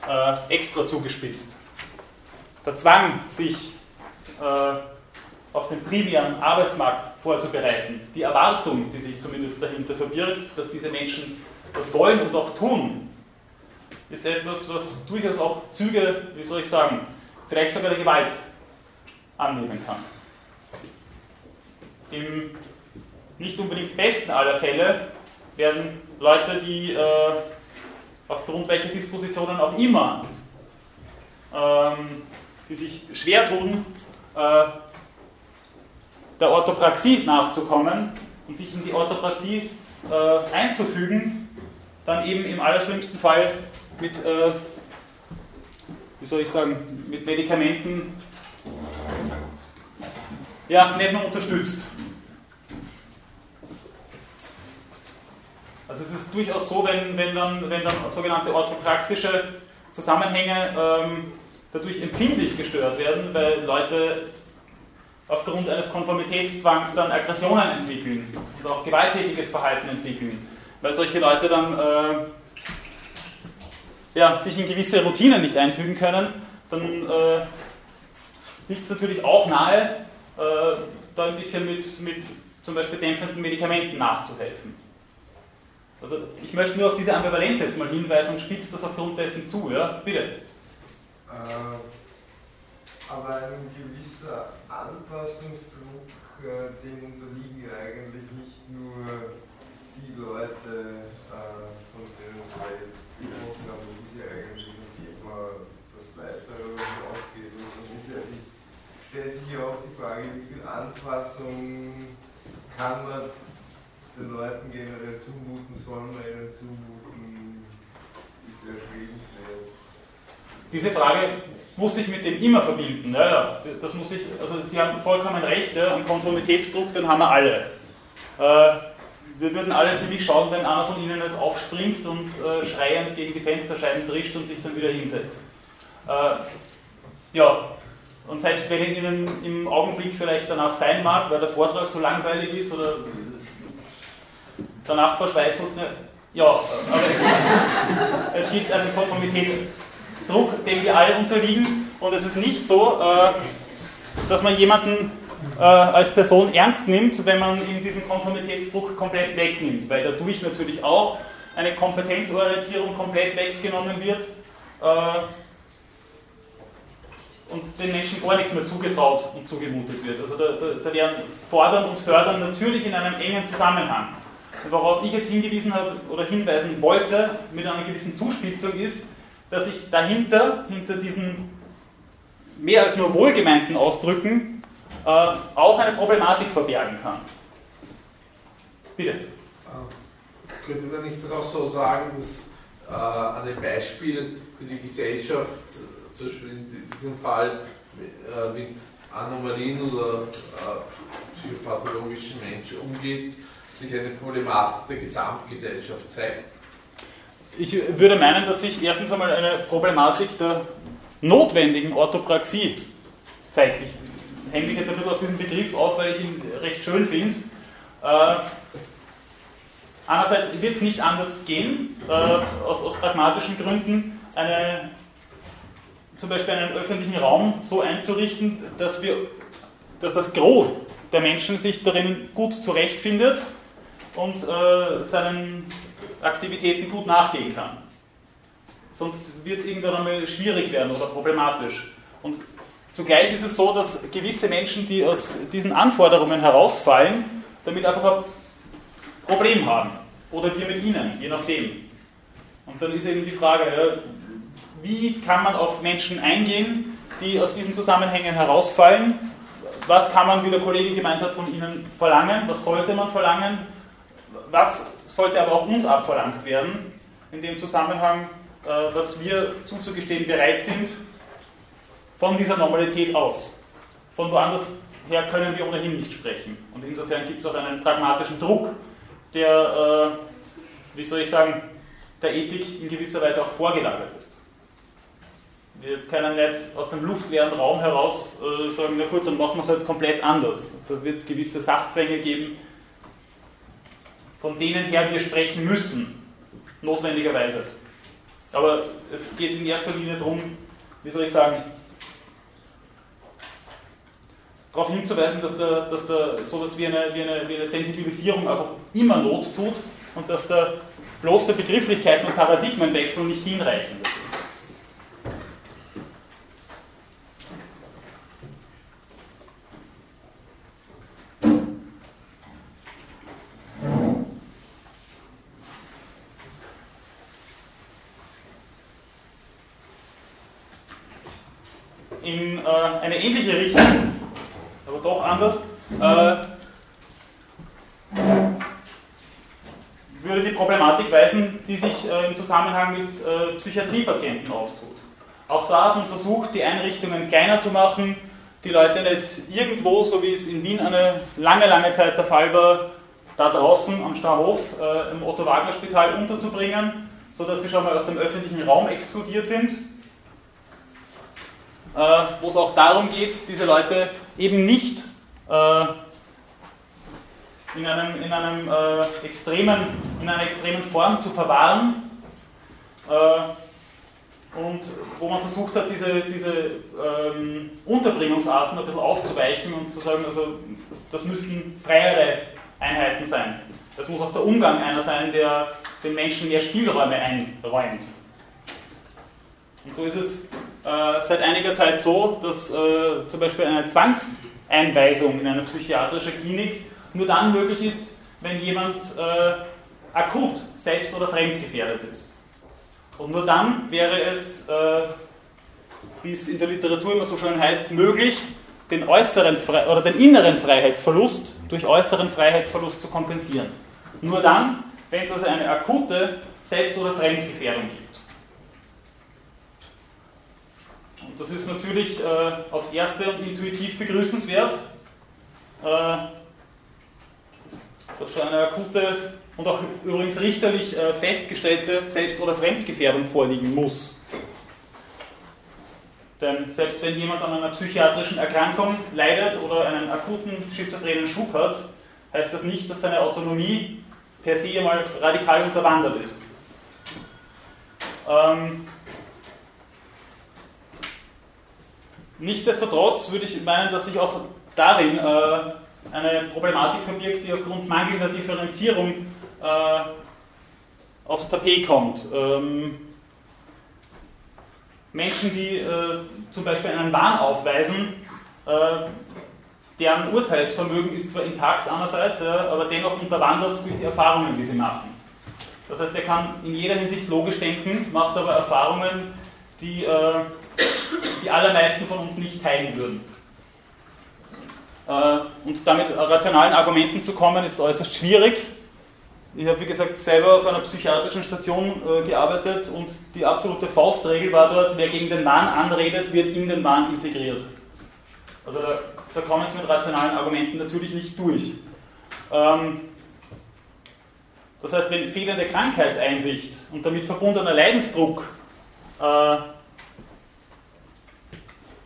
äh, extra zugespitzt, der Zwang, sich äh, auf den primären Arbeitsmarkt vorzubereiten. Die Erwartung, die sich zumindest dahinter verbirgt, dass diese Menschen das wollen und auch tun, ist etwas, was durchaus auch Züge, wie soll ich sagen, vielleicht sogar der Gewalt annehmen kann. Im nicht unbedingt besten aller Fälle werden Leute, die äh, aufgrund welcher Dispositionen auch immer, ähm, die sich schwer tun, äh, der Orthopraxie nachzukommen und sich in die Orthopraxie äh, einzufügen, dann eben im allerschlimmsten Fall mit, äh, wie soll ich sagen, mit Medikamenten ja, nicht nur unterstützt. Also es ist durchaus so, wenn, wenn, dann, wenn dann sogenannte orthopraxische Zusammenhänge ähm, dadurch empfindlich gestört werden, weil Leute aufgrund eines Konformitätszwangs dann Aggressionen entwickeln und auch gewalttätiges Verhalten entwickeln, weil solche Leute dann äh, ja, sich in gewisse Routinen nicht einfügen können, dann äh, liegt es natürlich auch nahe, äh, da ein bisschen mit, mit zum Beispiel dämpfenden Medikamenten nachzuhelfen. Also ich möchte nur auf diese Ambivalenz jetzt mal hinweisen und spitze das aufgrund dessen zu, ja? Bitte. Äh, aber ein gewisser Anpassungsdruck, äh, dem unterliegen eigentlich nicht nur die Leute, äh, von denen wir jetzt gesprochen haben, das ist ja eigentlich ein Thema, das weiter hinausgeht. Und dann ist ja die, stellt sich ja auch die Frage, wie viel Anpassung kann man den Leuten generell zumuten, soll man ihnen zumuten, ist ja schwebenswert. Diese Frage muss sich mit dem immer verbinden. Ja, ja, das muss ich, also Sie haben vollkommen recht, ja, einen Konformitätsdruck, den haben wir alle. Äh, wir würden alle ziemlich schauen, wenn einer von Ihnen jetzt aufspringt und äh, schreiend gegen die Fensterscheiben trischt und sich dann wieder hinsetzt. Äh, ja, und selbst wenn Ihnen im Augenblick vielleicht danach sein mag, weil der Vortrag so langweilig ist oder der Nachbar schweißelt, ne, ja, aber es gibt, es gibt einen Konformitätsdruck, dem wir alle unterliegen und es ist nicht so, äh, dass man jemanden äh, als Person ernst nimmt, wenn man ihm diesen Konformitätsdruck komplett wegnimmt, weil dadurch natürlich auch eine Kompetenzorientierung komplett weggenommen wird äh, und den Menschen gar nichts mehr zugetraut und zugemutet wird. Also da, da, da werden Fordern und Fördern natürlich in einem engen Zusammenhang. Worauf ich jetzt hingewiesen habe oder hinweisen wollte mit einer gewissen Zuspitzung ist, dass sich dahinter, hinter diesen mehr als nur wohlgemeinten Ausdrücken, auch eine Problematik verbergen kann. Bitte. Äh, könnte man nicht das auch so sagen, dass äh, an dem Beispiel für die Gesellschaft, zum Beispiel in diesem Fall äh, mit Anomalien oder äh, psychopathologischen Menschen umgeht, sich eine Problematik der Gesamtgesellschaft zeigt? Ich würde meinen, dass sich erstens einmal eine Problematik der notwendigen Orthopraxie zeigt. Ich hänge mich jetzt ein bisschen auf diesen Begriff auf, weil ich ihn recht schön finde. Äh, einerseits wird es nicht anders gehen, äh, aus, aus, pragmatischen Gründen, eine, zum Beispiel einen öffentlichen Raum so einzurichten, dass, wir, dass das Gros der Menschen sich darin gut zurechtfindet und äh, seinen Aktivitäten gut nachgehen kann. Sonst wird es irgendwann einmal schwierig werden oder problematisch. Und zugleich ist es so, dass gewisse Menschen, die aus diesen Anforderungen herausfallen, damit einfach ein Problem haben. Oder wir mit ihnen, je nachdem. Und dann ist eben die Frage, wie kann man auf Menschen eingehen, die aus diesen Zusammenhängen herausfallen? Was kann man, wie der Kollege gemeint hat, von ihnen verlangen? Was sollte man verlangen? was sollte aber auch uns abverlangt werden, in dem Zusammenhang, äh, was wir zuzugestehen bereit sind, von dieser Normalität aus. Von woanders her können wir ohnehin nicht sprechen. Und insofern gibt es auch einen pragmatischen Druck, der, äh, wie soll ich sagen, der Ethik in gewisser Weise auch vorgelagert ist. Wir können nicht aus dem luftleeren Raum heraus äh, sagen, na gut, dann machen wir es halt komplett anders. Da wird es gewisse Sachzwänge geben, von denen her wir sprechen müssen, notwendigerweise. Aber es geht in erster Linie darum, wie soll ich sagen, darauf hinzuweisen, dass da, dass da sowas wie eine, wie, eine, wie eine Sensibilisierung einfach immer Not tut und dass da bloße Begrifflichkeiten und Paradigmenwechsel nicht hinreichen. In äh, eine ähnliche Richtung aber doch anders, äh, würde die Problematik weisen, die sich äh, im Zusammenhang mit äh, Psychiatriepatienten auftut. Auch da hat man versucht, die Einrichtungen kleiner zu machen, die Leute nicht irgendwo, so wie es in Wien eine lange, lange Zeit der Fall war, da draußen am Starhof äh, im Otto-Wagner-Spital unterzubringen, sodass sie schon mal aus dem öffentlichen Raum exkludiert sind. Äh, Wo es auch darum geht, diese Leute eben nicht äh, in, einem, in, einem, äh, extremen, in einer extremen Form zu verwahren äh, und wo man versucht hat, diese, diese ähm, Unterbringungsarten ein bisschen aufzuweichen und zu sagen, also das müssen freiere Einheiten sein. Das muss auch der Umgang einer sein, der den Menschen mehr Spielräume einräumt. Und so ist es äh, seit einiger Zeit so, dass äh, zum Beispiel eine Zwangseinweisung in eine psychiatrische Klinik nur dann möglich ist, wenn jemand äh, akut selbst- oder fremdgefährdet ist. Und nur dann wäre es, äh, wie es in der Literatur immer so schön heißt, möglich, den äußeren Fre oder den inneren Freiheitsverlust durch äußeren Freiheitsverlust zu kompensieren. Nur dann, wenn es also eine akute Selbst- oder Fremdgefährdung gibt. Und das ist natürlich äh, aufs Erste und intuitiv begrüßenswert. Äh, dass so eine akute und auch übrigens richterlich äh, festgestellte Selbst- oder Fremdgefährdung vorliegen muss. Denn selbst wenn jemand an einer psychiatrischen Erkrankung leidet oder einen akuten schizophrenen Schub hat, heißt das nicht, dass seine Autonomie per se einmal radikal unterwandert ist. Ähm, nichtsdestotrotz würde ich meinen, dass sich auch darin äh, eine Problematik verbirgt, die aufgrund mangelnder Differenzierung äh, aufs Tapet kommt. Ähm, Menschen, die äh, zum Beispiel einen Wahn aufweisen, äh, deren Urteilsvermögen ist zwar intakt einerseits, aber dennoch unterwandert durch die Erfahrungen, die sie machen. Das heißt, er kann in jeder Hinsicht logisch denken, macht aber Erfahrungen, die äh, die allermeisten von uns nicht teilen würden. Äh, und damit rationalen Argumenten zu kommen, ist äußerst schwierig. Ich habe, wie gesagt, selber auf einer psychiatrischen Station äh, gearbeitet und die absolute Faustregel war dort, wer gegen den Wahn anredet, wird in den Wahn integriert. Also da, da kommen Sie mit rationalen Argumenten natürlich nicht durch. Ähm, das heißt, wenn fehlende Krankheitseinsicht und damit verbundener Leidensdruck äh,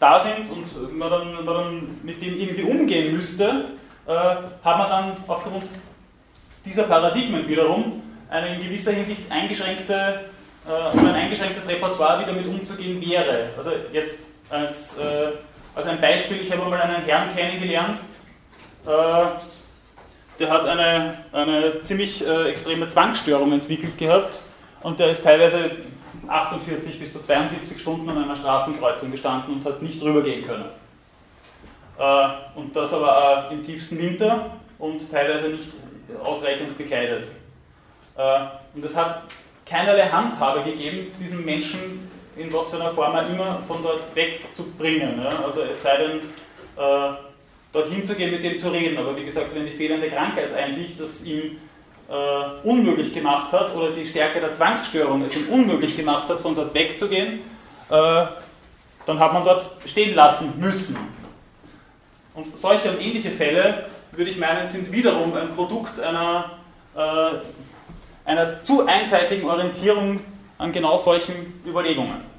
da sind und man dann, man dann mit dem irgendwie umgehen müsste, äh, hat man dann aufgrund dieser Paradigmen wiederum eine in gewisser Hinsicht eingeschränkte äh, ein eingeschränktes Repertoire, wie damit umzugehen wäre. Also jetzt als, äh, als ein Beispiel, ich habe mal einen Herrn kennengelernt, äh, der hat eine, eine ziemlich äh, extreme Zwangsstörung entwickelt gehabt und der ist teilweise 48 bis zu 72 Stunden an einer Straßenkreuzung gestanden und hat nicht drüber gehen können. Äh, und das aber im tiefsten Winter und teilweise nicht ausreichend bekleidet. Äh, und es hat keinerlei Handhabe gegeben, diesen Menschen in was für einer Form auch immer von dort wegzubringen. Also es sei denn, äh, dorthin zu gehen, mit dem zu reden. Aber wie gesagt, wenn die fehlende Krankheitseinsicht das ihm äh, unmöglich gemacht hat oder die Stärke der Zwangsstörung es ihm unmöglich gemacht hat, von dort wegzugehen, äh, dann hat man dort stehen lassen müssen. Und solche und ähnliche Fälle, würde ich meinen, sind wiederum ein Produkt einer, äh, einer zu einseitigen Orientierung an genau solchen Überlegungen.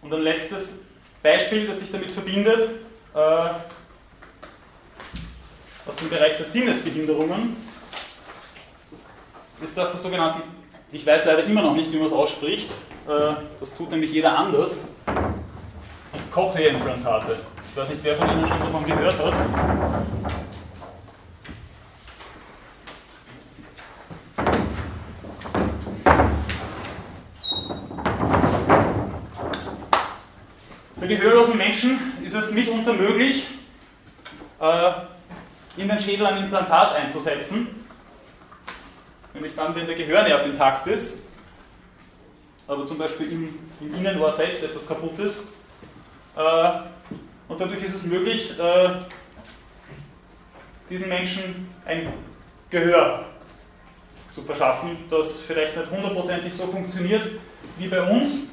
Und ein letztes Beispiel, das sich damit verbindet, äh, aus dem Bereich der Sinnesbehinderungen ist das der sogenannte, ich weiß leider immer noch nicht, wie man es ausspricht, äh, das tut nämlich jeder anders, Cochlea-Implantate. Ich weiß nicht, wer von Ihnen schon davon gehört hat. Für gehörlosen Menschen ist es mitunter möglich, äh, in den Schädel ein Implantat einzusetzen, nämlich dann, wenn der Gehörnerv intakt ist. aber zum Beispiel im, im Innenohr selbst etwas kaputt ist. Äh, und dadurch ist es möglich, äh, diesen Menschen ein Gehör zu verschaffen, das vielleicht nicht hundertprozentig so funktioniert wie bei uns,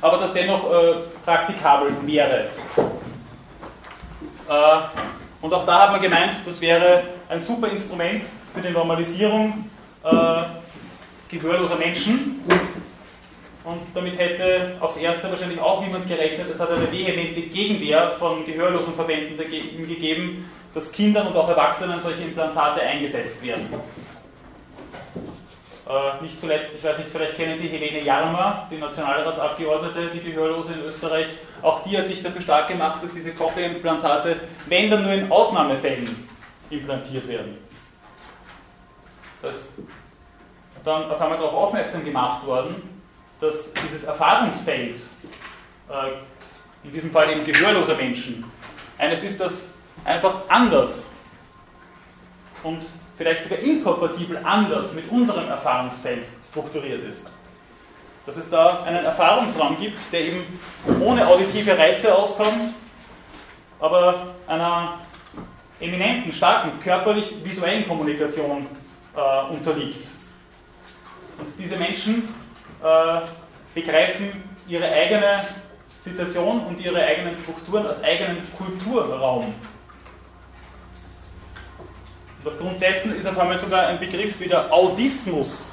aber das dennoch äh, praktikabel wäre. Und auch da hat man gemeint, das wäre ein super Instrument für die Normalisierung äh, gehörloser Menschen. Und damit hätte aufs Erste wahrscheinlich auch niemand gerechnet. Es hat eine vehemente Gegenwehr von gehörlosen Verbänden dagegen gegeben, dass Kindern und auch Erwachsenen solche Implantate eingesetzt werden. Äh, nicht zuletzt, ich weiß nicht, vielleicht kennen Sie Helene Jarmer, die Nationalratsabgeordnete, die Gehörlose in Österreich. Auch die hat sich dafür stark gemacht, dass diese Cochlea-Implantate, wenn dann nur in Ausnahmefällen implantiert werden. Da ist dann auf einmal darauf aufmerksam gemacht worden, dass dieses Erfahrungsfeld, äh, in diesem Fall eben gehörloser Menschen, eines ist, das einfach anders und vielleicht sogar inkompatibel anders mit unserem Erfahrungsfeld strukturiert ist. Dass es da einen Erfahrungsraum gibt, der eben ohne auditive Reize auskommt, aber einer eminenten, starken, körperlich-visuellen Kommunikation äh, unterliegt. Und diese Menschen äh, begreifen ihre eigene Situation und ihre eigenen Strukturen als eigenen Kulturraum. Und aufgrund dessen ist auf einmal sogar ein Begriff wie der Audismus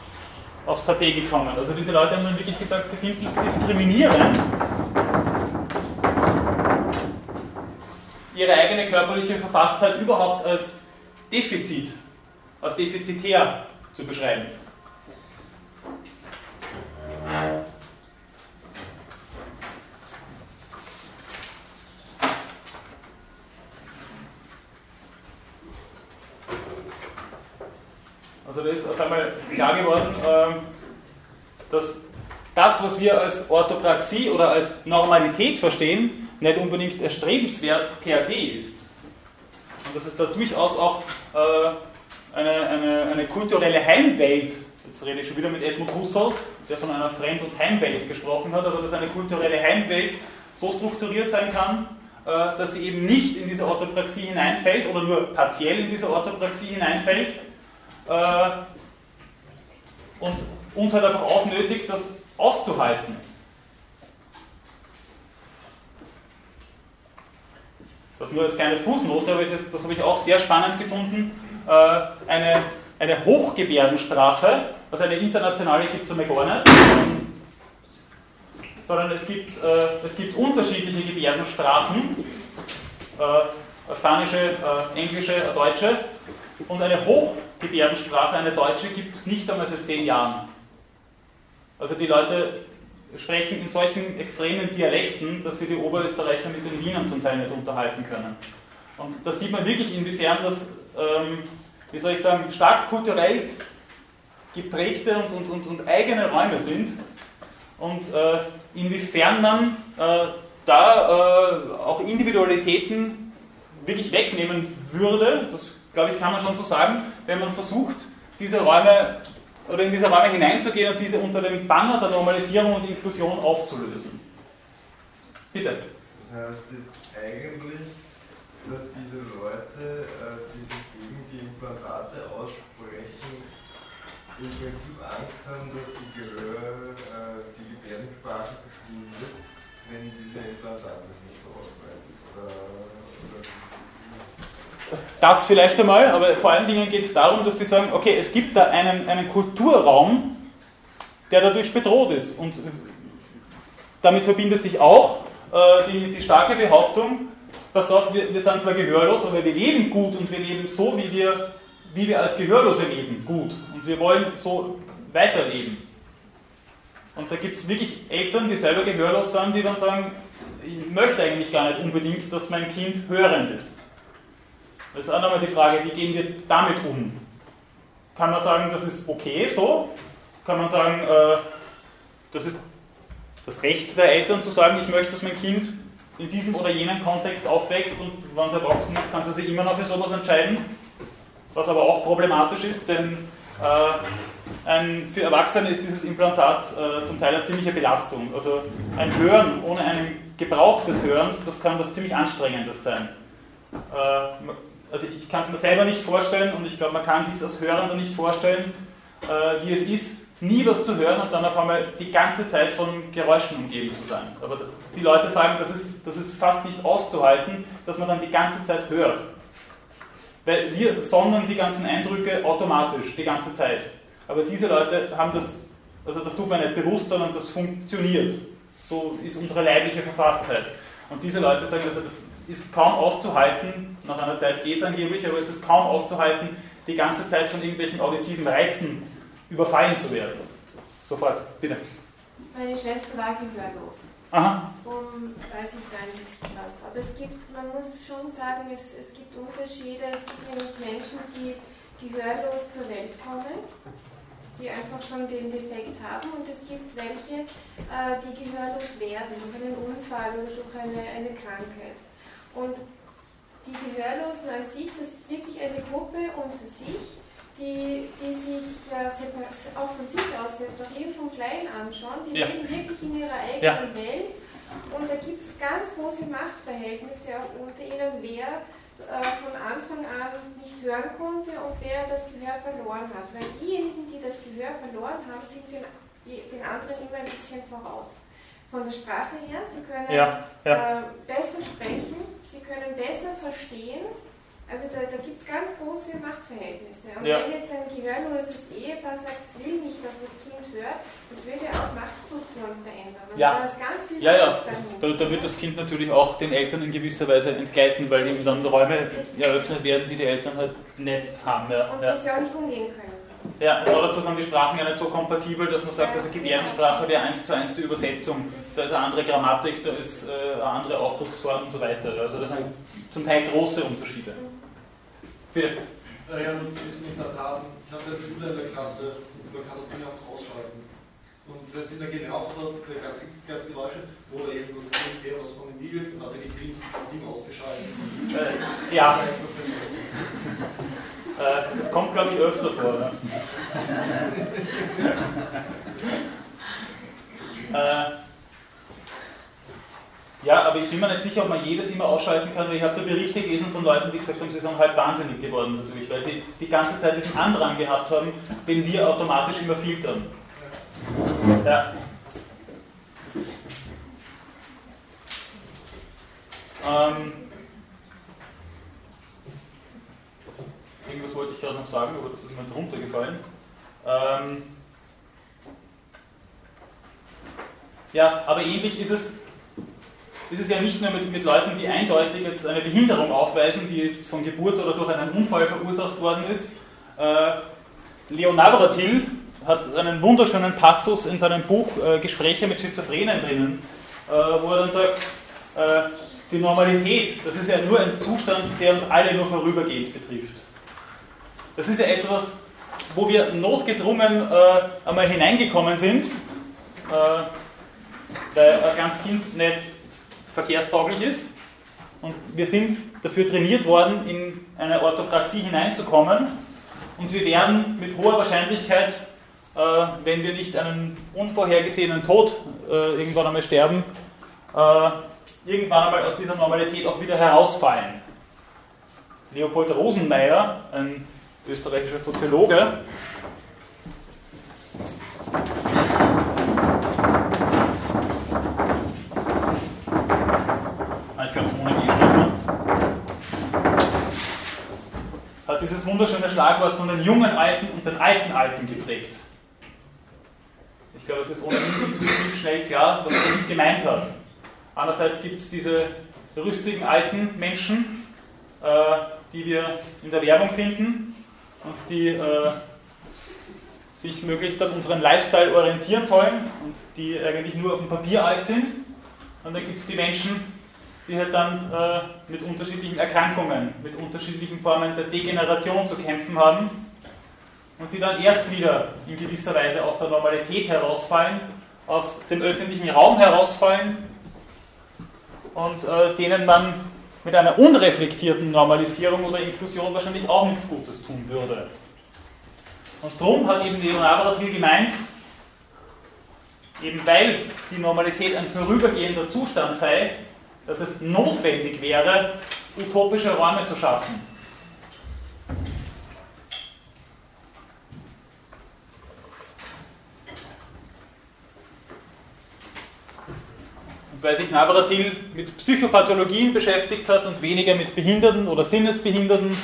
aufs Tapet gekommen. Also diese Leute haben dann wirklich gesagt, sie finden es diskriminierend, ihre eigene körperliche Verfasstheit überhaupt als Defizit, als defizitär zu beschreiben. Also da ist auf einmal klar geworden, ähm, dass das, was wir als Orthopraxie oder als Normalität verstehen, nicht unbedingt erstrebenswert per se ist. Und dass es da durchaus auch äh, eine, eine, eine kulturelle Heimwelt, jetzt rede ich schon wieder mit Edmund Husserl, der von einer Fremd- und Heimwelt gesprochen hat, also dass eine kulturelle Heimwelt so strukturiert sein kann, äh, dass sie eben nicht in diese Orthopraxie hineinfällt oder nur partiell in diese Orthopraxie hineinfällt, äh, und uns hat einfach auch nötig, das auszuhalten. Das nur als kleine Fußnote, aber das habe ich auch sehr spannend gefunden. Äh, eine, eine Hochgebärdensprache, also eine internationale gibt es einmal gar nicht, sondern es gibt, äh, es gibt unterschiedliche Gebärdensprachen, eine spanische, englische, deutsche, und eine Hochgebärdensprache, eine deutsche, gibt es nicht einmal seit zehn Jahren. Also die Leute sprechen in solchen extremen Dialekten, dass sie die Oberösterreicher mit den Wienern zum Teil nicht unterhalten können. Und da sieht man wirklich, inwiefern das, ähm, wie soll ich sagen, stark kulturell geprägte und, und, und, und eigene Räume sind und äh, inwiefern man äh, da äh, auch Individualitäten wirklich wegnehmen würde, das glaube ich, kann man schon so sagen, wenn man versucht, diese Räume oder in diese Räume hineinzugehen und diese unter dem Banner der Normalisierung und Inklusion aufzulösen. Bitte. Das heißt jetzt eigentlich, dass diese Leute, äh, die sich gegen die Implantate aussprechen, im Prinzip Angst haben, dass die Gehör, äh, die Gebärdensprache verschwindet, wenn diese Implantate nicht so ausreichen. Oder das vielleicht einmal, aber vor allen Dingen geht es darum, dass sie sagen, okay, es gibt da einen, einen Kulturraum, der dadurch bedroht ist. Und damit verbindet sich auch äh, die, die starke Behauptung, pass auf, wir, wir sind zwar gehörlos, aber wir leben gut und wir leben so, wie wir, wie wir als Gehörlose leben, gut. Und wir wollen so weiterleben. Und da gibt es wirklich Eltern, die selber gehörlos sind, die dann sagen, ich möchte eigentlich gar nicht unbedingt, dass mein Kind hörend ist. Das ist auch nochmal die Frage, wie gehen wir damit um? Kann man sagen, das ist okay so? Kann man sagen, äh, das ist das Recht der Eltern zu sagen, ich möchte, dass mein Kind in diesem oder jenem Kontext aufwächst und wenn es erwachsen ist, kann sie sich immer noch für sowas entscheiden, was aber auch problematisch ist, denn Äh, ein, für Erwachsene ist dieses Implantat äh, zum Teil eine ziemliche Belastung. Also ein Hören ohne einen Gebrauch des Hörens, das kann was ziemlich Anstrengendes sein. Äh, also ich kann es mir selber nicht vorstellen und ich glaube, man kann es sich als Hörender nicht vorstellen, äh, wie es ist, nie was zu hören und dann auf einmal die ganze Zeit von Geräuschen umgeben zu sein. Aber die Leute sagen, das ist, das ist fast nicht auszuhalten, dass man dann die ganze Zeit hört. Weil wir sonnen die ganzen Eindrücke automatisch, die ganze Zeit. Aber diese Leute haben das, also das tut man nicht bewusst, sondern das funktioniert. So ist unsere leibliche Verfasstheit. Und diese Leute sagen, also das ist kaum auszuhalten, nach einer Zeit geht es angeblich, aber es ist kaum auszuhalten, die ganze Zeit von irgendwelchen auditiven Reizen überfallen zu werden. Sofort, bitte. Meine Schwester war gehörlos. Aha. Um, weiß ich gar nicht was. Aber es gibt, man muss schon sagen, es, es gibt Unterschiede. Es gibt nämlich Menschen, die gehörlos zur Welt kommen, die einfach schon den Defekt haben. Und es gibt welche, äh, die gehörlos werden durch einen Unfall oder durch eine, eine Krankheit. Und die Gehörlosen an sich, das ist wirklich eine Gruppe unter sich, die, die sich ja, auch von sich aus separieren von klein an schon, die ja. leben wirklich in ihrer eigenen ja. Welt und da gibt es ganz große Machtverhältnisse auch unter ihnen, wer äh, von Anfang an nicht hören konnte und wer das Gehör verloren hat. Weil diejenigen, die das Gehör verloren haben, sind den, den anderen immer ein bisschen voraus. Von der Sprache her, sie können ja, äh, besser sprechen, sie können besser verstehen also da, da gibt es ganz große Machtverhältnisse. Und ja. wenn jetzt ein gehörloses Ehepaar sagt, es will nicht, dass das Kind hört, das würde ja auch Machtstrukturen verändern. Also ja. da ist ganz viel ja, ja. Da, da, wird das Kind natürlich auch den Eltern in gewisser Weise entgleiten, weil ihm dann Räume eröffnet werden, die die Eltern halt nicht haben. Ja. Und ja. sie auch nicht umgehen können. Ja, dazu sind die Sprachen ja nicht so kompatibel, dass man sagt, also Gebärdensprache wäre eins zu eins die Übersetzung. Da ist eine andere Grammatik, da ist äh, eine andere Ausdrucksform und so weiter. Also das sind zum Teil große Unterschiede. Bitte. Ja, nun zu wissen, in der Tat, ich hatte einen Schüler in der Klasse und man kann das Ding auch ausschalten. Und wenn es ihn dann genervt hat, die ganze, ganze Geräusche, wo er eben das Ding was von ihm wiegelt, dann hat er gegrinst und das Ding ausgeschaltet. Äh, ja. Das, heißt, das, das kommt, glaube ich, öfter vor. Ne? äh, ja, aber ich bin mir nicht sicher, ob man jedes immer ausschalten kann, weil ich habe da Berichte gelesen von Leuten, die gesagt haben, sie sind halt wahnsinnig geworden natürlich, weil sie die ganze Zeit diesen Andrang gehabt haben, den wir automatisch immer filtern. Ja. Ähm, irgendwas wollte ich gerade noch sagen, aber das ist mir jetzt runtergefallen. Ähm, ja, aber ähnlich ist es ist es ja nicht nur mit, mit Leuten, die eindeutig jetzt eine Behinderung aufweisen, die jetzt von Geburt oder durch einen Unfall verursacht worden ist. Äh, Leon Navratil hat einen wunderschönen Passus in seinem Buch äh, Gespräche mit Schizophrenen drinnen, äh, wo er dann sagt, äh, die Normalität, das ist ja nur ein Zustand, der uns alle nur vorübergehend betrifft. Das ist ja etwas, wo wir notgedrungen äh, einmal hineingekommen sind, äh, weil ein ganz Kind nicht verkehrstauglich ist. Und wir sind dafür trainiert worden, in eine Orthopraxie hineinzukommen. Und wir werden mit hoher Wahrscheinlichkeit, äh, wenn wir nicht einen unvorhergesehenen Tod äh, irgendwann einmal sterben, äh, irgendwann einmal aus dieser Normalität auch wieder herausfallen. Leopold Rosenmeier, ein österreichischer Soziologe, hat dieses wunderschöne Schlagwort von den jungen Alten und den alten Alten geprägt. Ich glaube, es ist ohnehin intuitiv schnell klar, was er damit gemeint hat. Andererseits gibt es diese rüstigen alten Menschen, äh, die wir in der Werbung finden und die äh, sich möglichst an unseren Lifestyle orientieren sollen und die eigentlich nur auf dem Papier alt sind. Und dann gibt es die Menschen, die halt dann äh, mit unterschiedlichen Erkrankungen, mit unterschiedlichen Formen der Degeneration zu kämpfen haben und die dann erst wieder in gewisser Weise aus der Normalität herausfallen, aus dem öffentlichen Raum herausfallen und äh, denen man mit einer unreflektierten Normalisierung oder Inklusion wahrscheinlich auch nichts Gutes tun würde. Und darum hat eben Leon Aberratil gemeint, eben weil die Normalität ein vorübergehender Zustand sei, dass es notwendig wäre, utopische Räume zu schaffen. Weil sich Navratil mit Psychopathologien beschäftigt hat und weniger mit behinderten oder sinnesbehinderten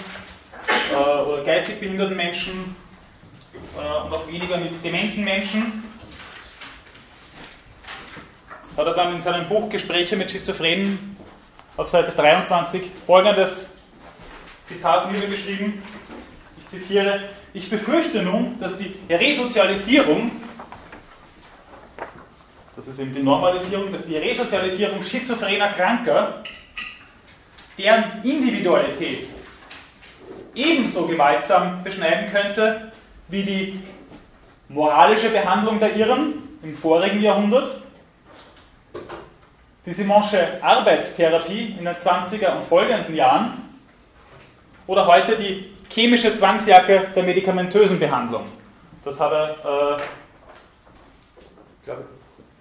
äh, oder geistig behinderten Menschen äh, und auch weniger mit dementen Menschen, hat er dann in seinem Buch Gespräche mit Schizophrenen auf Seite 23 folgendes Zitat niedergeschrieben. Ich zitiere, ich befürchte nun, dass die Resozialisierung, das ist eben die Normalisierung, dass die Resozialisierung schizophrener Kranker, deren Individualität ebenso gewaltsam beschneiden könnte wie die moralische Behandlung der Irren im vorigen Jahrhundert die Simonsche Arbeitstherapie in den 20er und folgenden Jahren oder heute die chemische Zwangsjacke der medikamentösen Behandlung. Das hat er äh,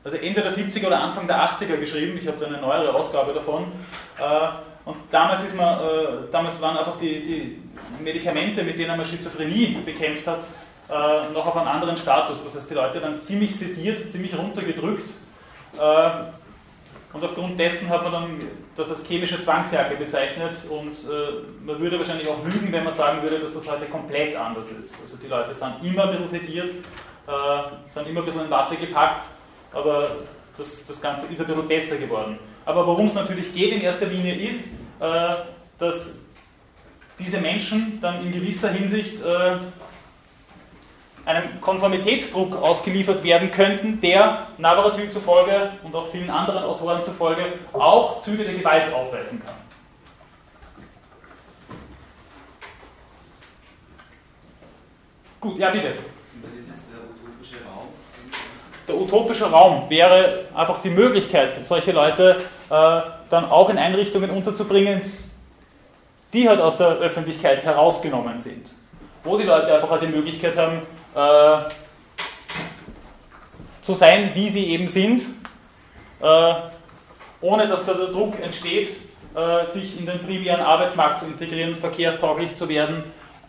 also Ende der 70er oder Anfang der 80er geschrieben. Ich habe da eine neuere Ausgabe davon. Äh, und damals, ist man, äh, damals waren einfach die, die, Medikamente, mit denen man Schizophrenie bekämpft hat, äh, noch auf einem anderen Status. Das heißt, die Leute waren ziemlich sediert, ziemlich runtergedrückt und aufgrund dessen hat man dann das als chemische Zwangsjacke bezeichnet und äh, man würde wahrscheinlich auch lügen, wenn man sagen würde, dass das heute komplett anders ist. Also die Leute sind immer ein bisschen sediert, sind immer ein bisschen in Watte gepackt, aber das, das Ganze ist ein bisschen besser geworden. Aber worum es natürlich geht in erster Linie ist, äh, dass diese Menschen dann in gewisser Hinsicht äh, einem Konformitätsdruck ausgeliefert werden könnten, der Navaratil zufolge und auch vielen anderen Autoren zufolge auch Züge der Gewalt aufweisen kann. Gut, ja bitte. Was ist jetzt der utopische Raum? Der utopische Raum wäre einfach die Möglichkeit, solche Leute äh, dann auch in Einrichtungen unterzubringen, die halt aus der Öffentlichkeit herausgenommen sind. Wo die Leute einfach halt die Möglichkeit haben, äh, zu sein, wie sie eben sind, äh, ohne dass da der Druck entsteht, äh, sich in den primären Arbeitsmarkt zu integrieren, verkehrstauglich zu werden,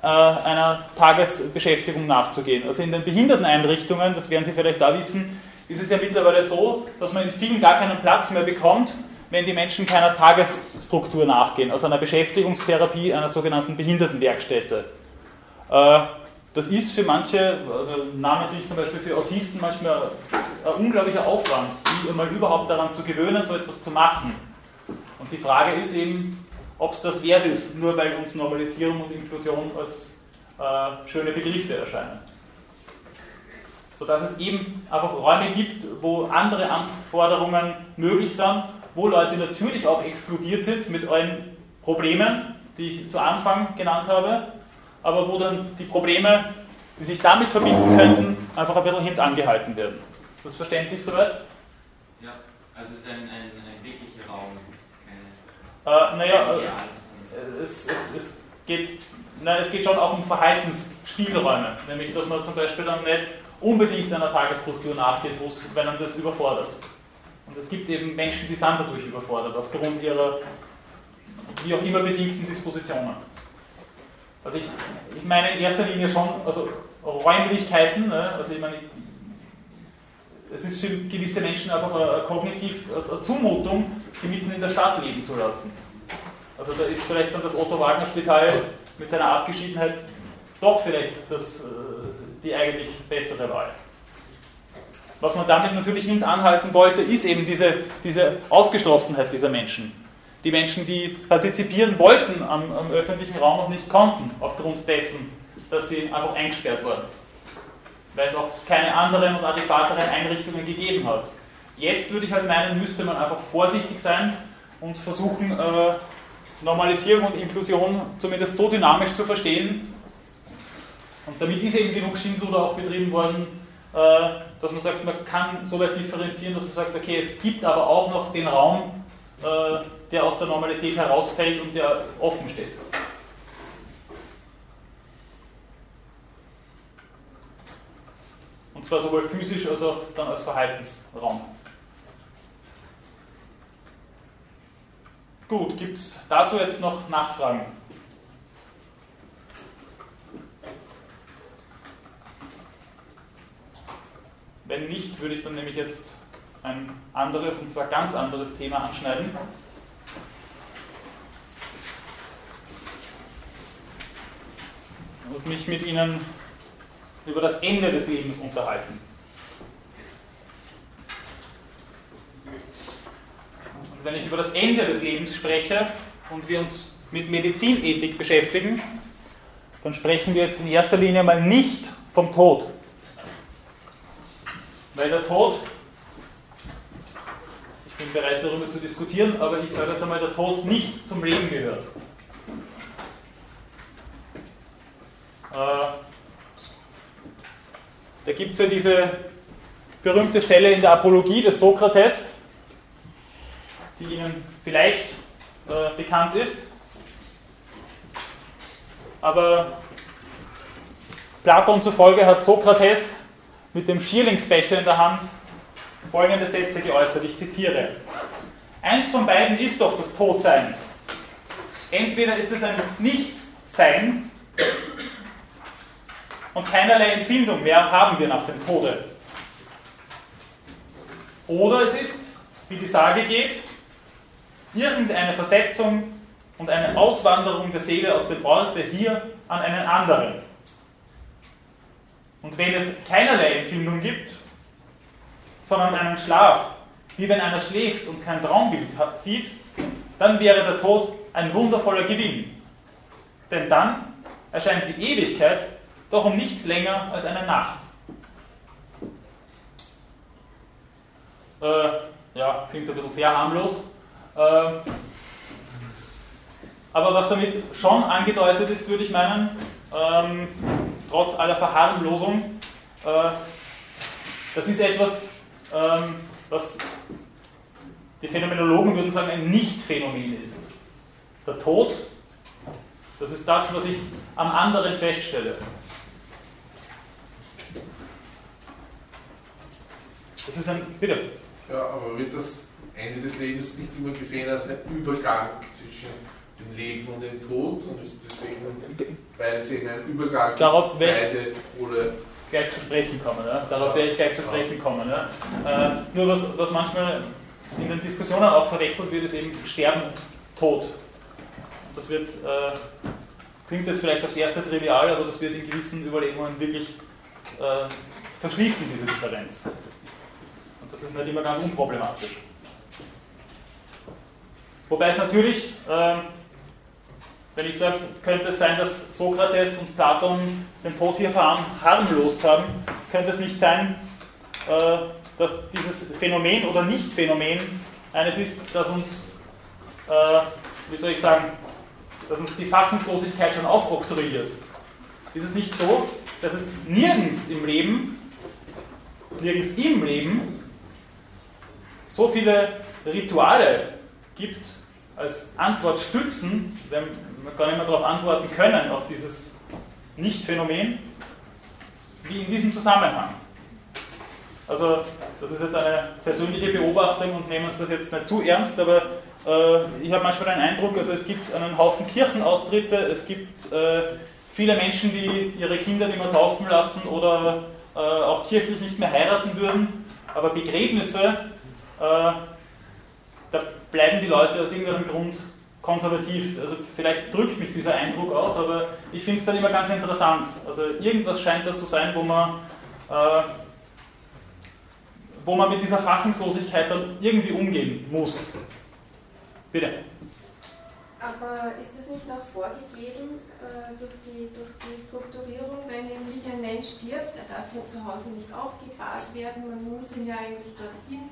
einer Tagesbeschäftigung nachzugehen. Also in den Behinderteneinrichtungen, das werden Sie vielleicht da wissen, ist es ja mittlerweile so, dass man in vielen gar keinen Platz mehr bekommt, wenn die Menschen keiner Tagesstruktur nachgehen, also einer Beschäftigungstherapie, einer sogenannten Behindertenwerkstätte. Äh, das ist für manche, also namentlich zum Beispiel für Autisten, manchmal ein unglaublicher Aufwand, die mal überhaupt daran zu gewöhnen, so etwas zu machen. Und die Frage ist eben, ob es das wert ist, nur weil uns Normalisierung und Inklusion als äh, schöne Begriffe erscheinen. Sodass es eben einfach Räume gibt, wo andere Anforderungen möglich sind, wo Leute natürlich auch exkludiert sind mit allen Problemen, die ich zu Anfang genannt habe, aber wo dann die Probleme, die sich damit verbinden könnten, einfach ein bisschen hintangehalten werden. Ist das verständlich soweit? Ja, also es ist ein, ein. Äh, naja, äh, es, es, es, geht, na, es geht schon auch um Verhaltensspielräume, nämlich dass man zum Beispiel dann nicht unbedingt einer Tagesstruktur nachgeht, wenn man das überfordert. Und es gibt eben Menschen, die sind dadurch überfordert, aufgrund ihrer wie auch immer bedingten Dispositionen. Also ich, ich meine in erster Linie schon, also Räumlichkeiten, ne? also ich meine, es ist für gewisse Menschen einfach eine, kognitiv eine Zumutung, sie mitten in der Stadt leben zu lassen. Also da ist vielleicht dann das Otto-Wagner-Spital mit seiner Abgeschiedenheit doch vielleicht das, äh, die eigentlich bessere Wahl. Was man damit natürlich hintanhalten wollte, ist eben diese, diese Ausgeschlossenheit dieser Menschen die Menschen, die partizipieren wollten am, am öffentlichen Raum noch nicht konnten, aufgrund dessen, dass sie einfach eingesperrt wurden. Weil es auch keine anderen und adäquateren Einrichtungen gegeben hat. Jetzt würde ich halt meinen, müsste man einfach vorsichtig sein und versuchen, äh, Normalisierung und Inklusion zumindest so dynamisch zu verstehen. Und damit ist eben genug Schindluder auch betrieben worden, äh, dass man sagt, man kann so weit differenzieren, dass man sagt, okay, es gibt aber auch noch den Raum, äh, der aus der Normalität herausfällt und der offen steht. Und zwar sowohl physisch als auch dann als Verhaltensraum. Gut, gibt es dazu jetzt noch Nachfragen? Wenn nicht, würde ich dann nämlich jetzt ein anderes, und zwar ganz anderes Thema anschneiden. Und mich mit Ihnen über das Ende des Lebens unterhalten. Und wenn ich über das Ende des Lebens spreche und wir uns mit Medizinethik beschäftigen, dann sprechen wir jetzt in erster Linie mal nicht vom Tod. Weil der Tod, ich bin bereit darüber zu diskutieren, aber ich sage jetzt einmal, der Tod nicht zum Leben gehört. Äh, da gibt es ja diese berühmte Stelle in der Apologie des Sokrates, die Ihnen vielleicht äh, bekannt ist. Aber Platon zufolge hat Sokrates mit dem Schierlingsbecher in der Hand folgende Sätze geäußert, ich zitiere. Eins von beiden ist doch das Todsein. Entweder ist es ein Nichtssein und keinerlei Empfindung mehr haben wir nach dem Tode. Oder es ist, wie die Sage geht, irgendeine Versetzung und eine Auswanderung der Seele aus dem Orte hier an einen anderen. Und wenn es keinerlei Empfindung gibt, sondern einen Schlaf, wie wenn einer schläft und kein Traumbild sieht, dann wäre der Tod ein wundervoller Gewinn. Denn dann erscheint die Ewigkeit doch um nichts länger als eine Nacht. Äh, ja, klingt ein bisschen sehr harmlos. Äh, aber was damit schon angedeutet ist, würde ich meinen, ähm, trotz aller Verharmlosung, äh, das ist etwas, ähm, was die Phänomenologen würden sagen, ein Nicht-Phänomen ist. Der Tod, das ist das, was ich am anderen feststelle. Das ist ein. Bitte. Ja, aber wird das Ende des Lebens nicht immer gesehen als ein Übergang zwischen dem Leben und dem Tod und ist deswegen beides eben ein Übergang Darauf beide oder gleich zu sprechen kommen. Ja? Darauf werde ich gleich zu sprechen kommen. Ja? Äh, nur was, was manchmal in den Diskussionen auch verwechselt wird, ist eben Sterben Tod. Das wird, äh, klingt jetzt vielleicht aufs erste trivial, aber das wird in gewissen Überlegungen wirklich äh, verschließen, diese Differenz. Das ist nicht immer ganz unproblematisch. Wobei es natürlich, äh, wenn ich sage, könnte es sein, dass Sokrates und Platon den Tod hier verharmlost haben, könnte es nicht sein, äh, dass dieses Phänomen oder Nicht-Phänomen eines ist, das uns, äh, wie soll ich sagen, dass uns die Fassungslosigkeit schon aufoktroyiert. Ist es nicht so, dass es nirgends im Leben, nirgends im Leben so viele Rituale gibt als Antwortstützen, wenn wir gar nicht mehr darauf antworten können, auf dieses Nicht-Phänomen, wie in diesem Zusammenhang. Also, das ist jetzt eine persönliche Beobachtung und nehmen uns das jetzt nicht zu ernst, aber äh, ich habe manchmal den Eindruck, also es gibt einen Haufen Kirchenaustritte, es gibt äh, viele Menschen, die ihre Kinder nicht mehr taufen lassen oder äh, auch kirchlich nicht mehr heiraten würden, aber Begräbnisse da bleiben die Leute aus irgendeinem Grund konservativ. Also vielleicht drückt mich dieser Eindruck auch, aber ich finde es dann immer ganz interessant. Also irgendwas scheint da zu sein, wo man, äh, wo man mit dieser Fassungslosigkeit dann irgendwie umgehen muss. Bitte. Aber ist das nicht auch vorgegeben äh, durch, die, durch die Strukturierung, wenn nämlich ein Mensch stirbt, er darf ja zu Hause nicht aufgebahrt werden, man muss ihn ja eigentlich dorthin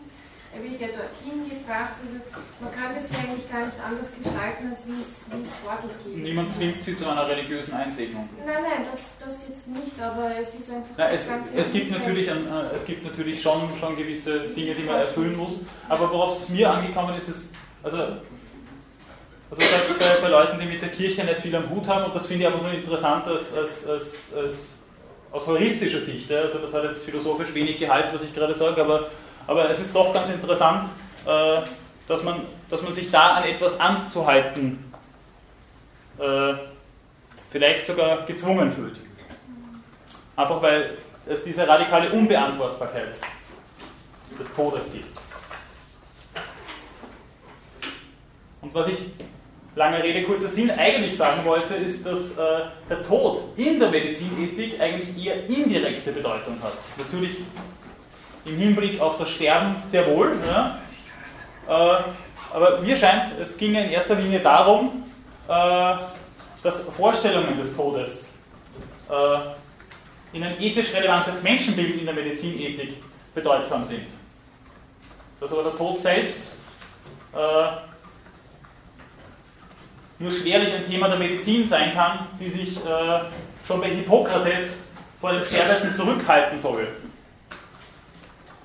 er wird ja dorthin gebracht. Also man kann das ja eigentlich gar nicht anders gestalten, als wie es, vorgegeben ist. Niemand zwingt sie zu einer religiösen Einsegnung. Nein, nein, das, das jetzt nicht, aber es ist einfach Na, es, es, gibt natürlich ein, äh, es gibt natürlich schon, schon gewisse Dinge, die man erfüllen muss, aber worauf es mir angekommen ist, ist, also, also selbst bei, bei Leuten, die mit der Kirche nicht viel am Hut haben, und das finde ich einfach nur interessant als, als, als, aus heuristischer Sicht. Also das hat jetzt philosophisch wenig Gehalt, was ich gerade sage, aber, aber es ist doch ganz interessant, äh, dass, man, dass man sich da an etwas anzuhalten äh, vielleicht sogar gezwungen fühlt. Einfach weil es diese radikale Unbeantwortbarkeit des Todes gibt. Und was ich, lange Rede, kurzer Sinn, eigentlich sagen wollte, ist, dass äh, der Tod in der Medizinethik eigentlich eher indirekte Bedeutung hat. Natürlich im Hinblick auf das Sterben sehr wohl, ja, äh, aber mir scheint, es ginge in erster Linie darum, äh, dass Vorstellungen des Todes äh, in ein ethisch relevantes Menschenbild in der Medizinethik bedeutsam sind. Dass aber der Tod selbst nur schwerlich ein Thema der Medizin sein kann, die sich schon bei Hippokrates vor dem Sterbenden zurückhalten soll.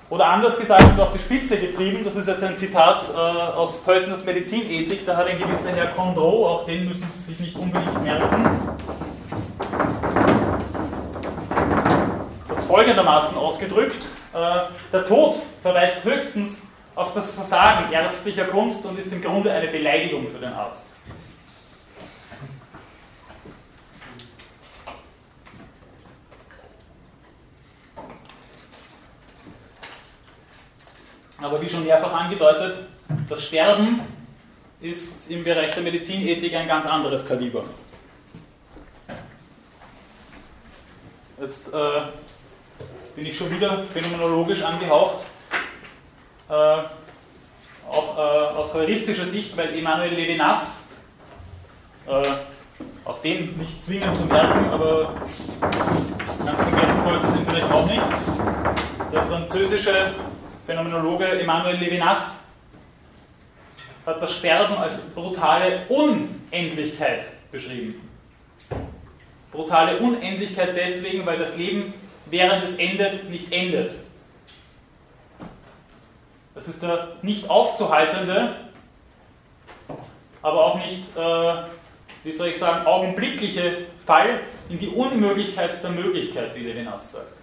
Oder anders gesagt und auf die Spitze getrieben, das ist jetzt ein Zitat äh, aus Pöltners Medizinethik, da hat ein gewisser Herr Condot, auch den müssen Sie sich nicht unbedingt merken, das folgendermaßen ausgedrückt, äh, der Tod verweist höchstens auf das Versagen ärztlicher Kunst und ist im Grunde eine Beleidigung für den Arzt. Aber wie schon mehrfach angedeutet, das Sterben ist im Bereich der Medizinethik ein ganz anderes Kaliber. Jetzt äh, bin ich schon wieder phänomenologisch angehaucht, äh, auch äh, aus heuristischer Sicht, weil Emmanuel Levinas, äh, auch den nicht zwingend zu merken, aber ganz vergessen sollte es ihn vielleicht auch nicht, der französische Phänomenologe Emmanuel Levinas hat das Sterben als brutale Unendlichkeit beschrieben. Brutale Unendlichkeit deswegen, weil das Leben während es endet nicht endet. Das ist der nicht aufzuhaltende, aber auch nicht, äh, wie soll ich sagen, augenblickliche Fall in die Unmöglichkeit der Möglichkeit, wie Levinas sagt.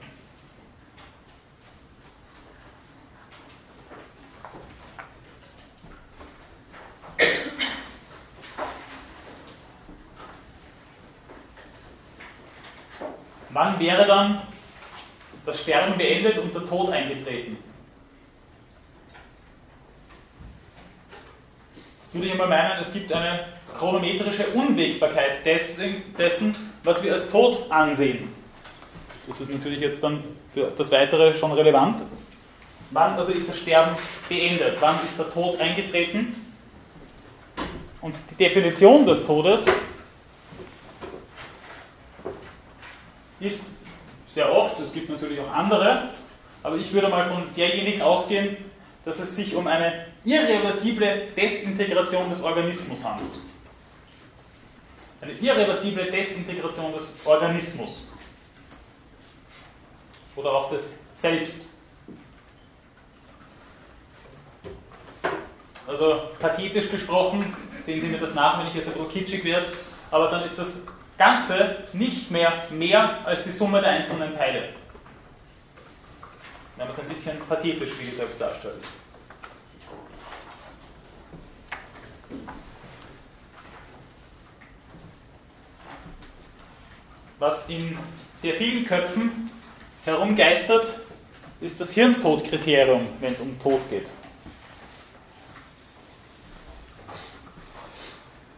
Wann wäre dann das Sterben beendet und der Tod eingetreten? Das würde ich einmal meinen, es gibt eine chronometrische Unwägbarkeit dessen, was wir als Tod ansehen. Das ist natürlich jetzt dann für das Weitere schon relevant. Wann also ist das Sterben beendet? Wann ist der Tod eingetreten? Und die Definition des Todes ist sehr oft, es gibt natürlich auch andere, aber ich würde mal von derjenigen ausgehen, dass es sich um eine irreversible Desintegration des Organismus handelt. Eine irreversible Desintegration des Organismus. Oder auch des Selbst. Also pathetisch gesprochen, sehen Sie mir das nach, wenn ich jetzt etwas kitschig werde, aber dann ist das Ganze nicht mehr mehr als die Summe der einzelnen Teile. Wenn man es ein bisschen pathetisch, wie gesagt, darstellt. Was in sehr vielen Köpfen herumgeistert, ist das Hirntodkriterium, wenn es um Tod geht.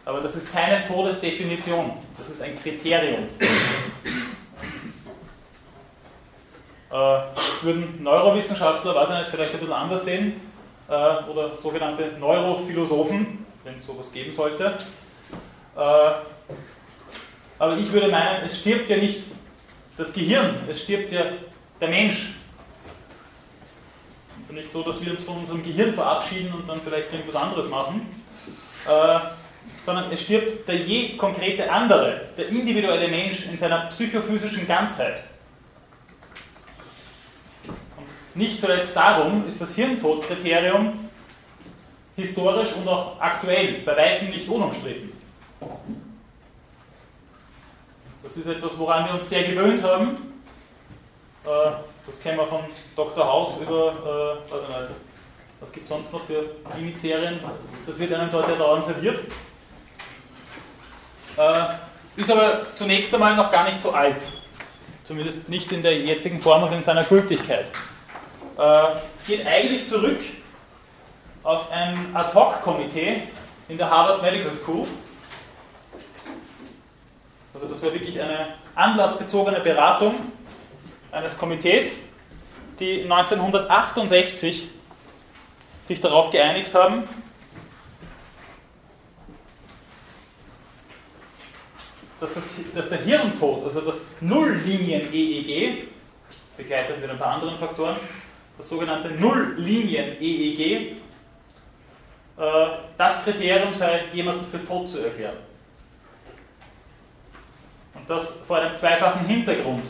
Aber das ist keine Todesdefinition, das ist ein Kriterium. Äh, das würden Neurowissenschaftler, weiß ich nicht, vielleicht ein bisschen anders sehen, äh, oder sogenannte Neurophilosophen, wenn es sowas geben sollte. Äh, aber ich würde meinen, es stirbt ja nicht das Gehirn, es stirbt ja der Mensch. Es ist nicht so, dass wir uns von unserem Gehirn verabschieden und dann vielleicht irgendwas anderes machen sondern es stirbt der je konkrete andere, der individuelle Mensch in seiner psychophysischen Ganzheit. Und nicht zuletzt darum ist das Hirntodkriterium historisch und auch aktuell bei weitem nicht unumstritten. Das ist etwas, woran wir uns sehr gewöhnt haben, Äh, das kennen wir von Dr. House über, äh, was gibt es sonst noch für Klinikserien? Das wird einem dort ja dauernd serviert. Äh, ist aber zunächst einmal noch gar nicht so alt. Zumindest nicht in der jetzigen Form und in seiner Gültigkeit. Äh, es geht eigentlich zurück auf ein Ad-Hoc-Komitee in der Harvard Medical School. Also das war wirklich eine anlassbezogene Beratung eines Komitees, die 1968 sich darauf geeinigt haben, dass, das, dass der Hirntod, also das Nulllinien-EEG, begleitet mit ein paar anderen Faktoren, das sogenannte Nulllinien-EEG, äh, das Kriterium sei, jemanden für tot zu erklären. Und das vor einem zweifachen Hintergrund.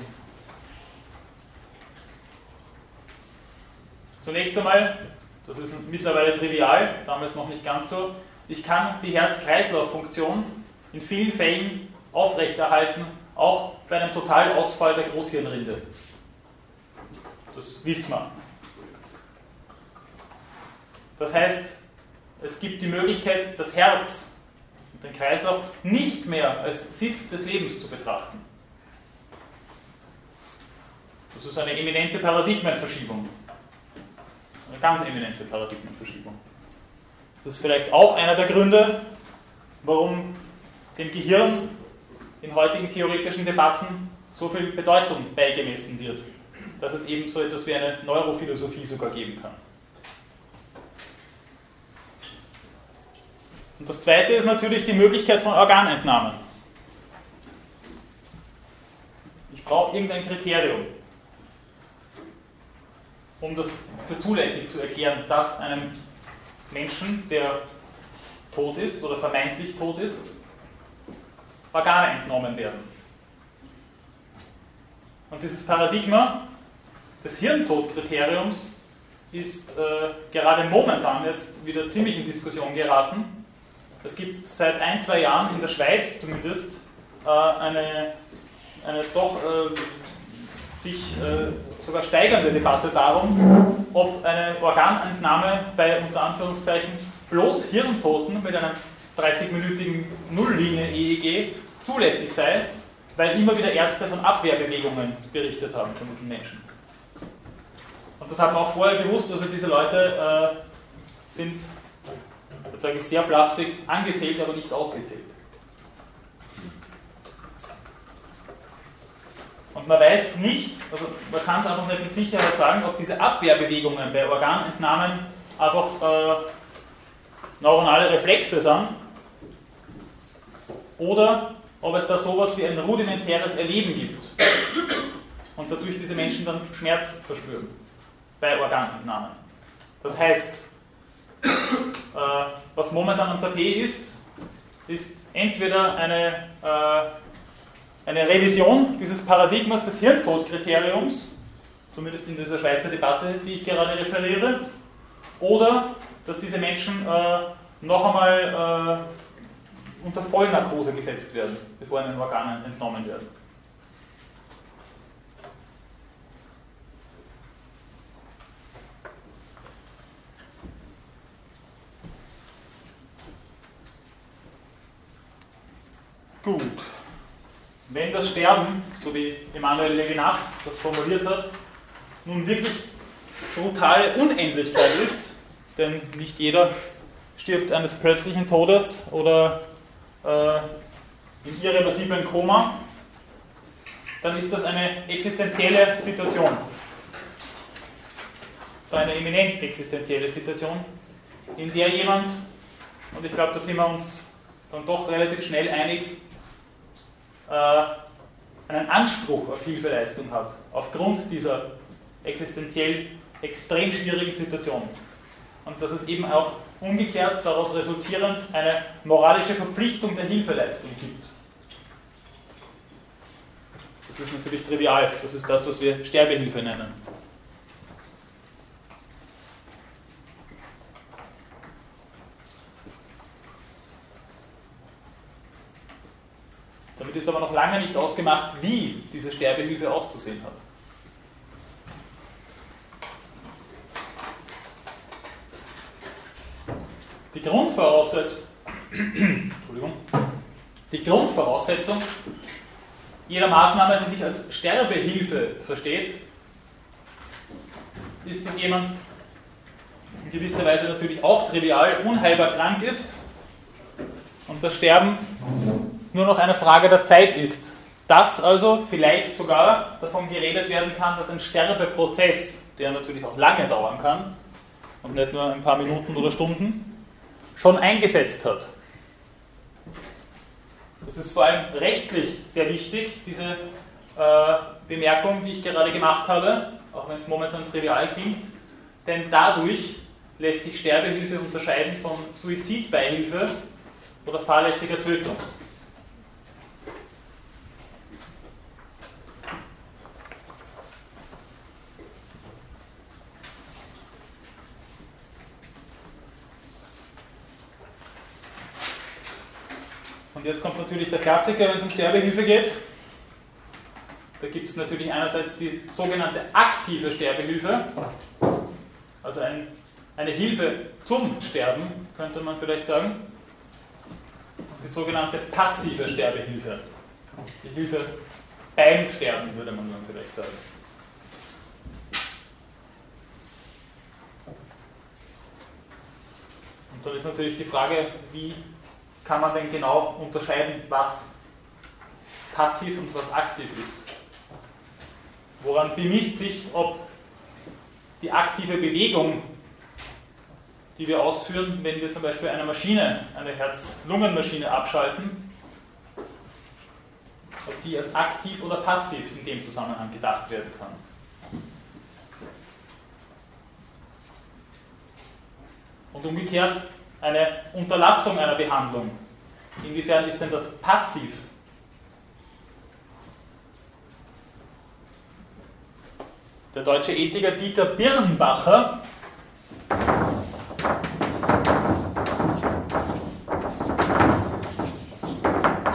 Zunächst einmal, das ist mittlerweile trivial, damals noch nicht ganz so, ich kann die Herz-Kreislauf-Funktion in vielen Fällen aufrechterhalten, auch bei einem Totalausfall der Großhirnrinde. Das wissen wir. Das heißt, es gibt die Möglichkeit, das Herz und den Kreislauf nicht mehr als Sitz des Lebens zu betrachten. Das ist eine eminente Paradigmenverschiebung. Eine ganz eminente Paradigmenverschiebung. Das ist vielleicht auch einer der Gründe, warum dem Gehirn in heutigen theoretischen Debatten so viel Bedeutung beigemessen wird, dass es eben so etwas wie eine Neurophilosophie sogar geben kann. Und das zweite ist natürlich die Möglichkeit von Organentnahmen. Ich brauche irgendein Kriterium, um das für zulässig zu erklären, dass einem Menschen, der tot ist oder vermeintlich tot ist, Organe entnommen werden. Und dieses Paradigma des Hirntodkriteriums ist äh, gerade momentan jetzt wieder ziemlich in Diskussion geraten. Es gibt seit ein, zwei Jahren in der Schweiz zumindest äh, eine, eine doch äh, sich äh, sogar steigernde Debatte darum, ob eine Organentnahme bei unter Anführungszeichen bloß Hirntoten mit einem 30-minütigen Nulllinie-EEG zulässig sei, weil immer wieder Ärzte von Abwehrbewegungen berichtet haben von diesen Menschen. Und das hat man auch vorher gewusst, also diese Leute äh, sind, sage ich sehr flapsig, angezählt, aber nicht ausgezählt. Und man weiß nicht, also man kann es einfach nicht mit Sicherheit sagen, ob diese Abwehrbewegungen bei Organentnahmen einfach äh, neuronale Reflexe sind oder ob es da sowas wie ein rudimentäres Erleben gibt und dadurch diese Menschen dann Schmerz verspüren bei Organentnahmen. Das heißt, äh, was momentan unter P ist, ist entweder eine, äh, eine Revision dieses Paradigmas des Hirntodkriteriums, zumindest in dieser Schweizer Debatte, die ich gerade referiere, oder dass diese Menschen äh, noch einmal äh, unter Vollnarkose gesetzt werden, bevor ihnen Organe entnommen werden. Gut. Wenn das Sterben, so wie Emanuel Levinas das formuliert hat, nun wirklich brutale Unendlichkeit ist, denn nicht jeder stirbt eines plötzlichen Todes oder äh, in irreversiblen Koma, dann ist das eine existenzielle Situation. So eine eminent existenzielle Situation, in der jemand, und ich glaube, da sind wir uns dann doch relativ schnell einig, äh, einen Anspruch auf Hilfeleistung hat, aufgrund dieser existenziell extrem schwierigen Situation. Und dass es eben auch umgekehrt daraus resultierend eine moralische Verpflichtung der Hilfeleistung gibt. Das ist natürlich trivial, das ist das, was wir Sterbehilfe nennen. Damit ist aber noch lange nicht ausgemacht, wie diese Sterbehilfe auszusehen hat. Die Grundvoraussetzung, Entschuldigung, die Grundvoraussetzung jeder Maßnahme, die sich als Sterbehilfe versteht, ist, dass jemand in gewisser Weise natürlich auch trivial unheilbar krank ist und das Sterben nur noch eine Frage der Zeit ist. Dass also vielleicht sogar davon geredet werden kann, dass ein Sterbeprozess, der natürlich auch lange dauern kann und nicht nur ein paar Minuten oder Stunden, schon eingesetzt hat. Das ist vor allem rechtlich sehr wichtig, diese äh, Bemerkung, die ich gerade gemacht habe, auch wenn es momentan trivial klingt, denn dadurch lässt sich Sterbehilfe unterscheiden von Suizidbeihilfe oder fahrlässiger Tötung. Und jetzt kommt natürlich der Klassiker, wenn es um Sterbehilfe geht. Da gibt es natürlich einerseits die sogenannte aktive Sterbehilfe, also ein, eine Hilfe zum Sterben, könnte man vielleicht sagen. Die sogenannte passive Sterbehilfe. Die Hilfe beim Sterben, würde man dann vielleicht sagen. Und dann ist natürlich die Frage, wie kann man denn genau unterscheiden, was passiv und was aktiv ist? Woran bemisst sich, ob die aktive Bewegung, die wir ausführen, wenn wir zum Beispiel eine Maschine, eine Herz-Lungen-Maschine abschalten, ob die als aktiv oder passiv in dem Zusammenhang gedacht werden kann. Und umgekehrt, eine Unterlassung einer Behandlung. Inwiefern ist denn das passiv? Der deutsche Ethiker Dieter Birnbacher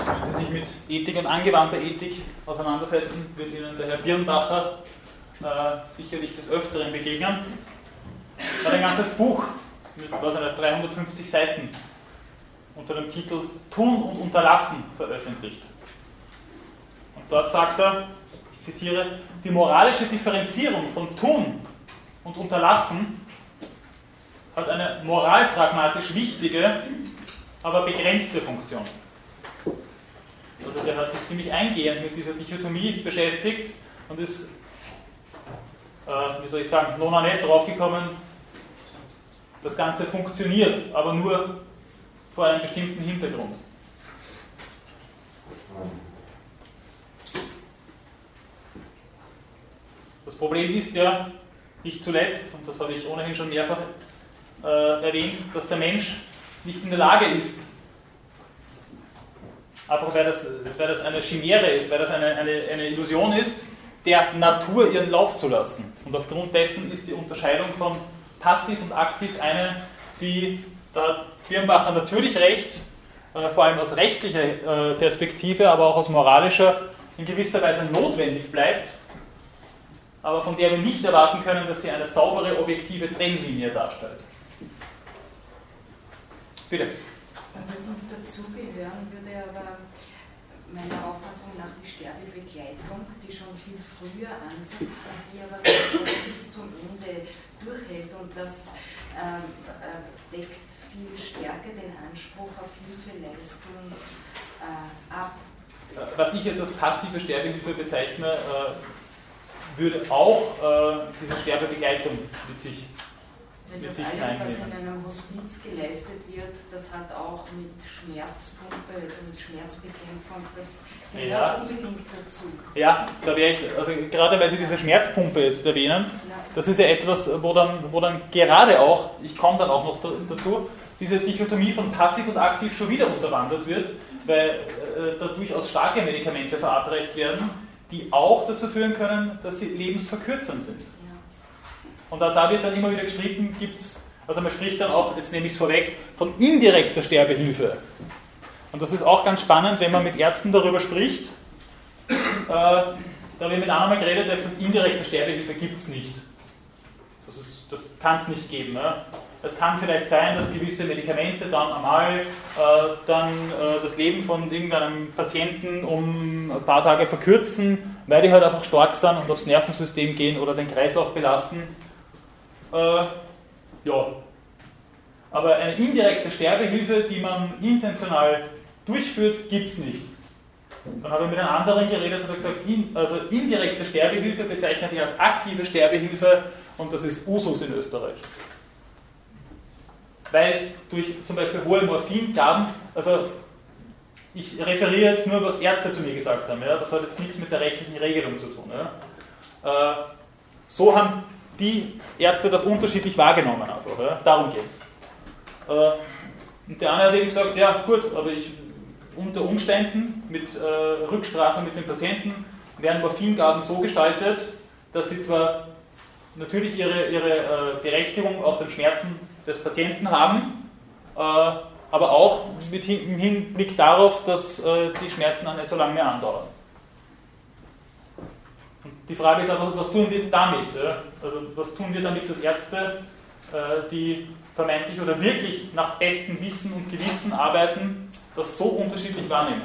wenn Sie sich mit Ethik und angewandter Ethik auseinandersetzen, wird Ihnen der Herr Birnbacher äh, sicherlich des Öfteren begegnen. Er hat ein ganzes Buch mit was, 350 Seiten unter dem Titel Tun und Unterlassen veröffentlicht. Und dort sagt er, ich zitiere, die moralische Differenzierung von Tun und Unterlassen hat eine moralpragmatisch wichtige, aber begrenzte Funktion. Also der hat sich ziemlich eingehend mit dieser Dichotomie beschäftigt und ist, äh, wie soll ich sagen, nona net draufgekommen, das Ganze funktioniert, aber nur vor einem bestimmten Hintergrund. Das Problem ist ja nicht zuletzt, und das habe ich ohnehin schon mehrfach äh, erwähnt, dass der Mensch nicht in der Lage ist, einfach weil das, weil das eine Chimäre ist, weil das eine, eine, eine Illusion ist, der Natur ihren Lauf zu lassen. Und aufgrund dessen ist die Unterscheidung von passiv und aktiv eine, die da Birnbacher natürlich recht, äh, vor allem aus rechtlicher äh, Perspektive, aber auch aus moralischer, in gewisser Weise notwendig bleibt, aber von der wir nicht erwarten können, dass sie eine saubere, objektive Trennlinie darstellt. Bitte. Dazugehören würde aber meiner Auffassung nach die Sterbebegleitung, die schon viel früher ansetzt die aber bis zum Ende durchhält und das ähm, äh, deckt viel stärker den Anspruch auf Hilfeleistung äh, ab. Was ich jetzt als passive Sterbehilfe bezeichne, äh, würde auch äh, diese Sterbebegleitung mit sich wenn das alles, was in einem Hospiz geleistet wird, das hat auch mit Schmerzpumpe, also mit Schmerzbekämpfung, das gehört ja. unbedingt dazu. Ja, da wäre ich, also gerade weil Sie diese Schmerzpumpe jetzt erwähnen, das ist ja etwas, wo dann, wo dann gerade auch, ich komme dann auch noch dazu, diese Dichotomie von passiv und aktiv schon wieder unterwandert wird, weil äh, da durchaus starke Medikamente verabreicht werden, die auch dazu führen können, dass sie lebensverkürzend sind. Und da, da wird dann immer wieder geschrieben, gibt es, also man spricht dann auch, jetzt nehme ich es vorweg, von indirekter Sterbehilfe. Und das ist auch ganz spannend, wenn man mit Ärzten darüber spricht. Äh, da habe ich mit einem mal geredet, der hat gesagt, indirekte Sterbehilfe gibt es nicht. Das, das kann es nicht geben. Ne? Es kann vielleicht sein, dass gewisse Medikamente dann einmal äh, dann äh, das Leben von irgendeinem Patienten um ein paar Tage verkürzen, weil die halt einfach stark sind und aufs Nervensystem gehen oder den Kreislauf belasten. Äh, ja. Aber eine indirekte Sterbehilfe, die man intentional durchführt, gibt es nicht. Dann habe ich mit einem anderen geredet und hat gesagt, in, also indirekte Sterbehilfe bezeichnet ich als aktive Sterbehilfe und das ist Usus in Österreich. Weil durch zum Beispiel hohe Morphingaben, also ich referiere jetzt nur, was Ärzte zu mir gesagt haben, ja, das hat jetzt nichts mit der rechtlichen Regelung zu tun. Ja. Äh, so haben die Ärzte das unterschiedlich wahrgenommen einfach, ja. darum geht es. Äh, und der eine hat eben gesagt, ja gut, aber ich unter Umständen mit äh, Rücksprache mit den Patienten werden Morphingaben so gestaltet, dass sie zwar natürlich ihre, ihre äh, Berechtigung aus den Schmerzen des Patienten haben, äh, aber auch mit im Hinblick darauf, dass äh, die Schmerzen dann nicht so lange mehr andauern. Und die Frage ist aber, was tun wir damit? Also was tun wir damit, dass Ärzte, äh, die vermeintlich oder wirklich nach bestem Wissen und Gewissen arbeiten, das so unterschiedlich wahrnehmen.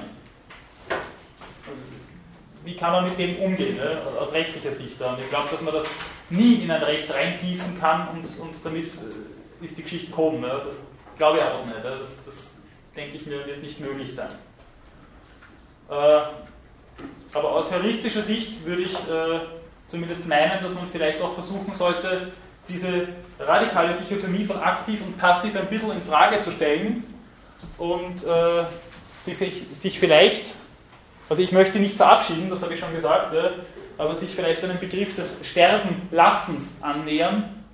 Wie kann man mit dem umgehen, ne? aus rechtlicher Sicht? Und ich glaube, dass man das nie in ein Recht reingießen kann und, und damit äh, ist die Geschichte gehoben. Ne? Das glaube ich einfach nicht. Das, das, denke ich mir, wird nicht möglich sein. Äh, aber aus heuristischer Sicht würde ich äh, zumindest meinen, dass man vielleicht auch versuchen sollte, diese radikale Dichotomie von aktiv und passiv ein bisschen in Frage zu stellen und äh, sich vielleicht, also ich möchte nicht verabschieden, das habe ich schon gesagt, ja, aber sich vielleicht einem Begriff des Sterbenlassens annähern,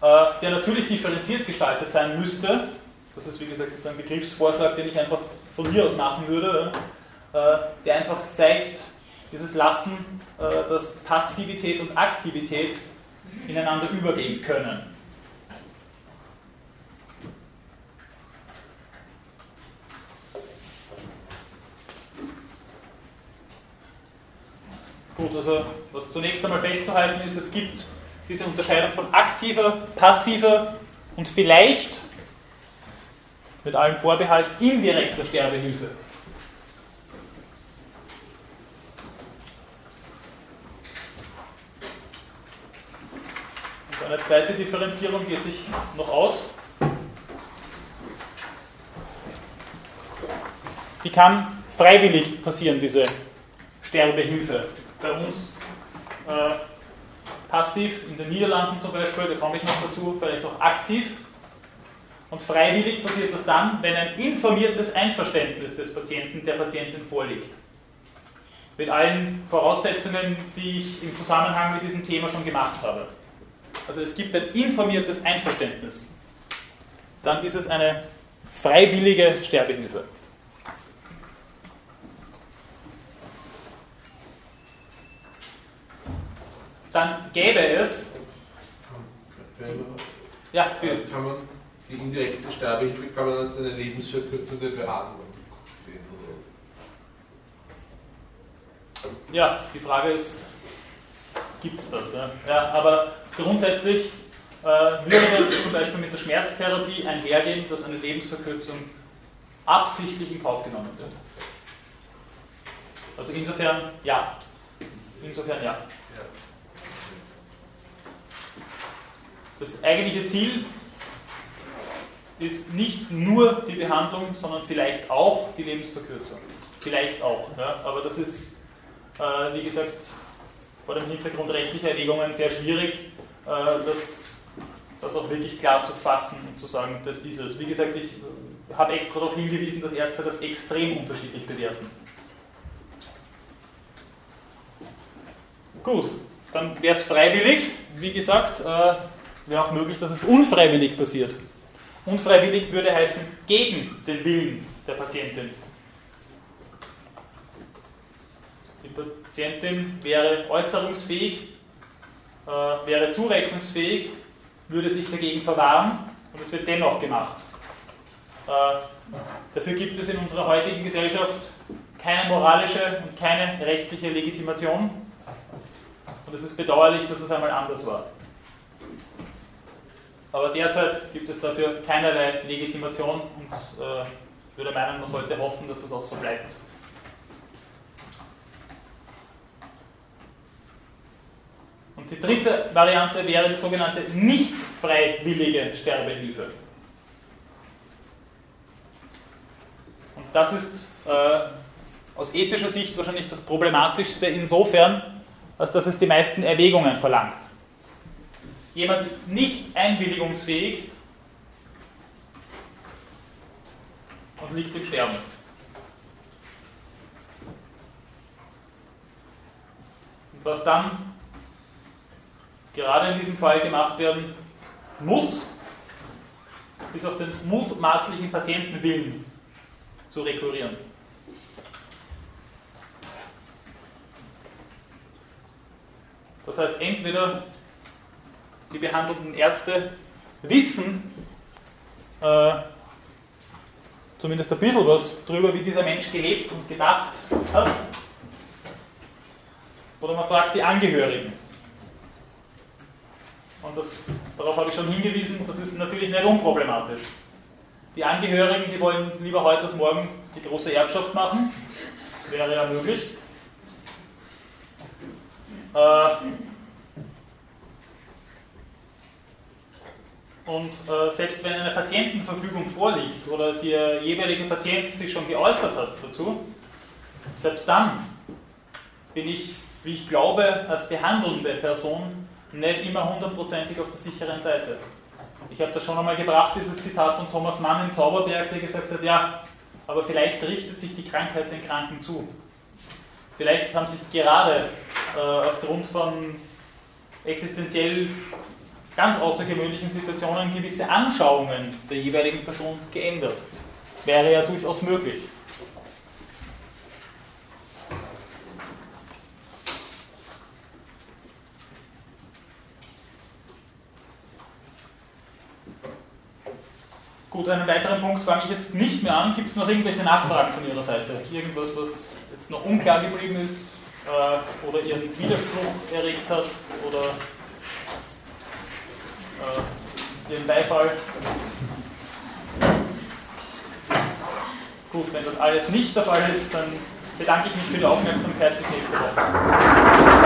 äh, der natürlich differenziert gestaltet sein müsste. Das ist wie gesagt jetzt ein Begriffsvorschlag, den ich einfach von mir aus machen würde, äh, der einfach zeigt, dieses Lassen, äh, dass Passivität und Aktivität ineinander übergehen können. Gut, also was zunächst einmal festzuhalten ist, es gibt diese Unterscheidung von aktiver, passiver und vielleicht mit allem Vorbehalt indirekter Sterbehilfe. Eine zweite Differenzierung geht sich noch aus. Die kann freiwillig passieren, diese Sterbehilfe bei uns äh, passiv, in den Niederlanden zum Beispiel, da komme ich noch dazu, vielleicht auch aktiv. Und freiwillig passiert das dann, wenn ein informiertes Einverständnis des Patienten, der Patientin vorliegt. Mit allen Voraussetzungen, die ich im Zusammenhang mit diesem Thema schon gemacht habe. Also es gibt ein informiertes Einverständnis. Dann ist es eine freiwillige Sterbehilfe. dann gäbe es. Ja, bitte. Kann man die indirekte Sterbehilfe kann man als eine lebensverkürzende Behandlung sehen? Oder? Ja, die Frage ist, gibt es das? Ja? ja? aber grundsätzlich äh, würde zum Beispiel mit der Schmerztherapie einhergehen, dass eine Lebensverkürzung absichtlich in Kauf genommen wird. Also insofern ja. Insofern ja. Das eigentliche Ziel ist nicht nur die Behandlung, sondern vielleicht auch die Lebensverkürzung. Vielleicht auch. Ja? Aber das ist, äh, wie gesagt, vor dem Hintergrund rechtlicher Erwägungen sehr schwierig, das, das auch wirklich klar zu fassen und zu sagen, das ist es. Wie gesagt, ich habe extra darauf hingewiesen, dass Ärzte das extrem unterschiedlich bewerten. Gut, dann wäre es freiwillig, wie gesagt. Äh, wäre auch möglich, dass es unfreiwillig passiert. Unfreiwillig würde heißen gegen den Willen der Patientin. Die Patientin wäre äußerungsfähig, äh, wäre zurechnungsfähig, würde sich dagegen verwahren und es wird dennoch gemacht. Äh, dafür gibt es in unserer heutigen Gesellschaft keine moralische und keine rechtliche Legitimation. Und es ist bedauerlich, dass es einmal anders war. aber derzeit gibt es dafür keinerlei Legitimation und äh, würde meinen, man sollte hoffen, dass das auch so bleibt. Die dritte Variante wäre die sogenannte nicht freiwillige Sterbehilfe. Und das ist äh, aus ethischer Sicht wahrscheinlich das Problematischste insofern, als dass es die meisten Erwägungen verlangt. Jemand ist nicht einwilligungsfähig und liegt im Sterben. Und was dann gerade in diesem Fall gemacht werden muss, ist auf den mutmaßlichen Patientenwillen zu rekurrieren. Das heißt, entweder die behandelnden Ärzte wissen äh, zumindest ein bisschen was darüber, wie dieser Mensch gelebt und gedacht hat, oder man fragt die Angehörigen. Und das, darauf habe ich schon hingewiesen, das ist natürlich nicht unproblematisch. Die Angehörigen, die wollen lieber heute als morgen die große Erbschaft machen, wäre ja möglich. Äh, und äh, selbst wenn eine Patientenverfügung vorliegt oder der jeweilige Patient sich schon geäußert hat dazu, selbst dann bin ich, wie ich glaube, als behandelnde Person nicht immer hundertprozentig auf der sicheren Seite. Ich habe das schon einmal gebracht, dieses Zitat von Thomas Mann im Zauberberg, der gesagt hat, ja, aber vielleicht richtet sich die Krankheit den Kranken zu. Vielleicht haben sich gerade äh, aufgrund von existenziell ganz außergewöhnlichen Situationen gewisse Anschauungen der jeweiligen Person geändert. Wäre ja durchaus möglich. Gut, einen weiteren Punkt fange ich jetzt nicht mehr an. Gibt es noch irgendwelche Nachfragen von Ihrer Seite? Irgendwas, was jetzt noch unklar geblieben ist äh, oder Ihren Widerspruch erregt hat oder äh, Ihren Beifall? Gut, wenn das alles nicht der Fall ist, dann bedanke ich mich für die Aufmerksamkeit. Bis nächste Woche.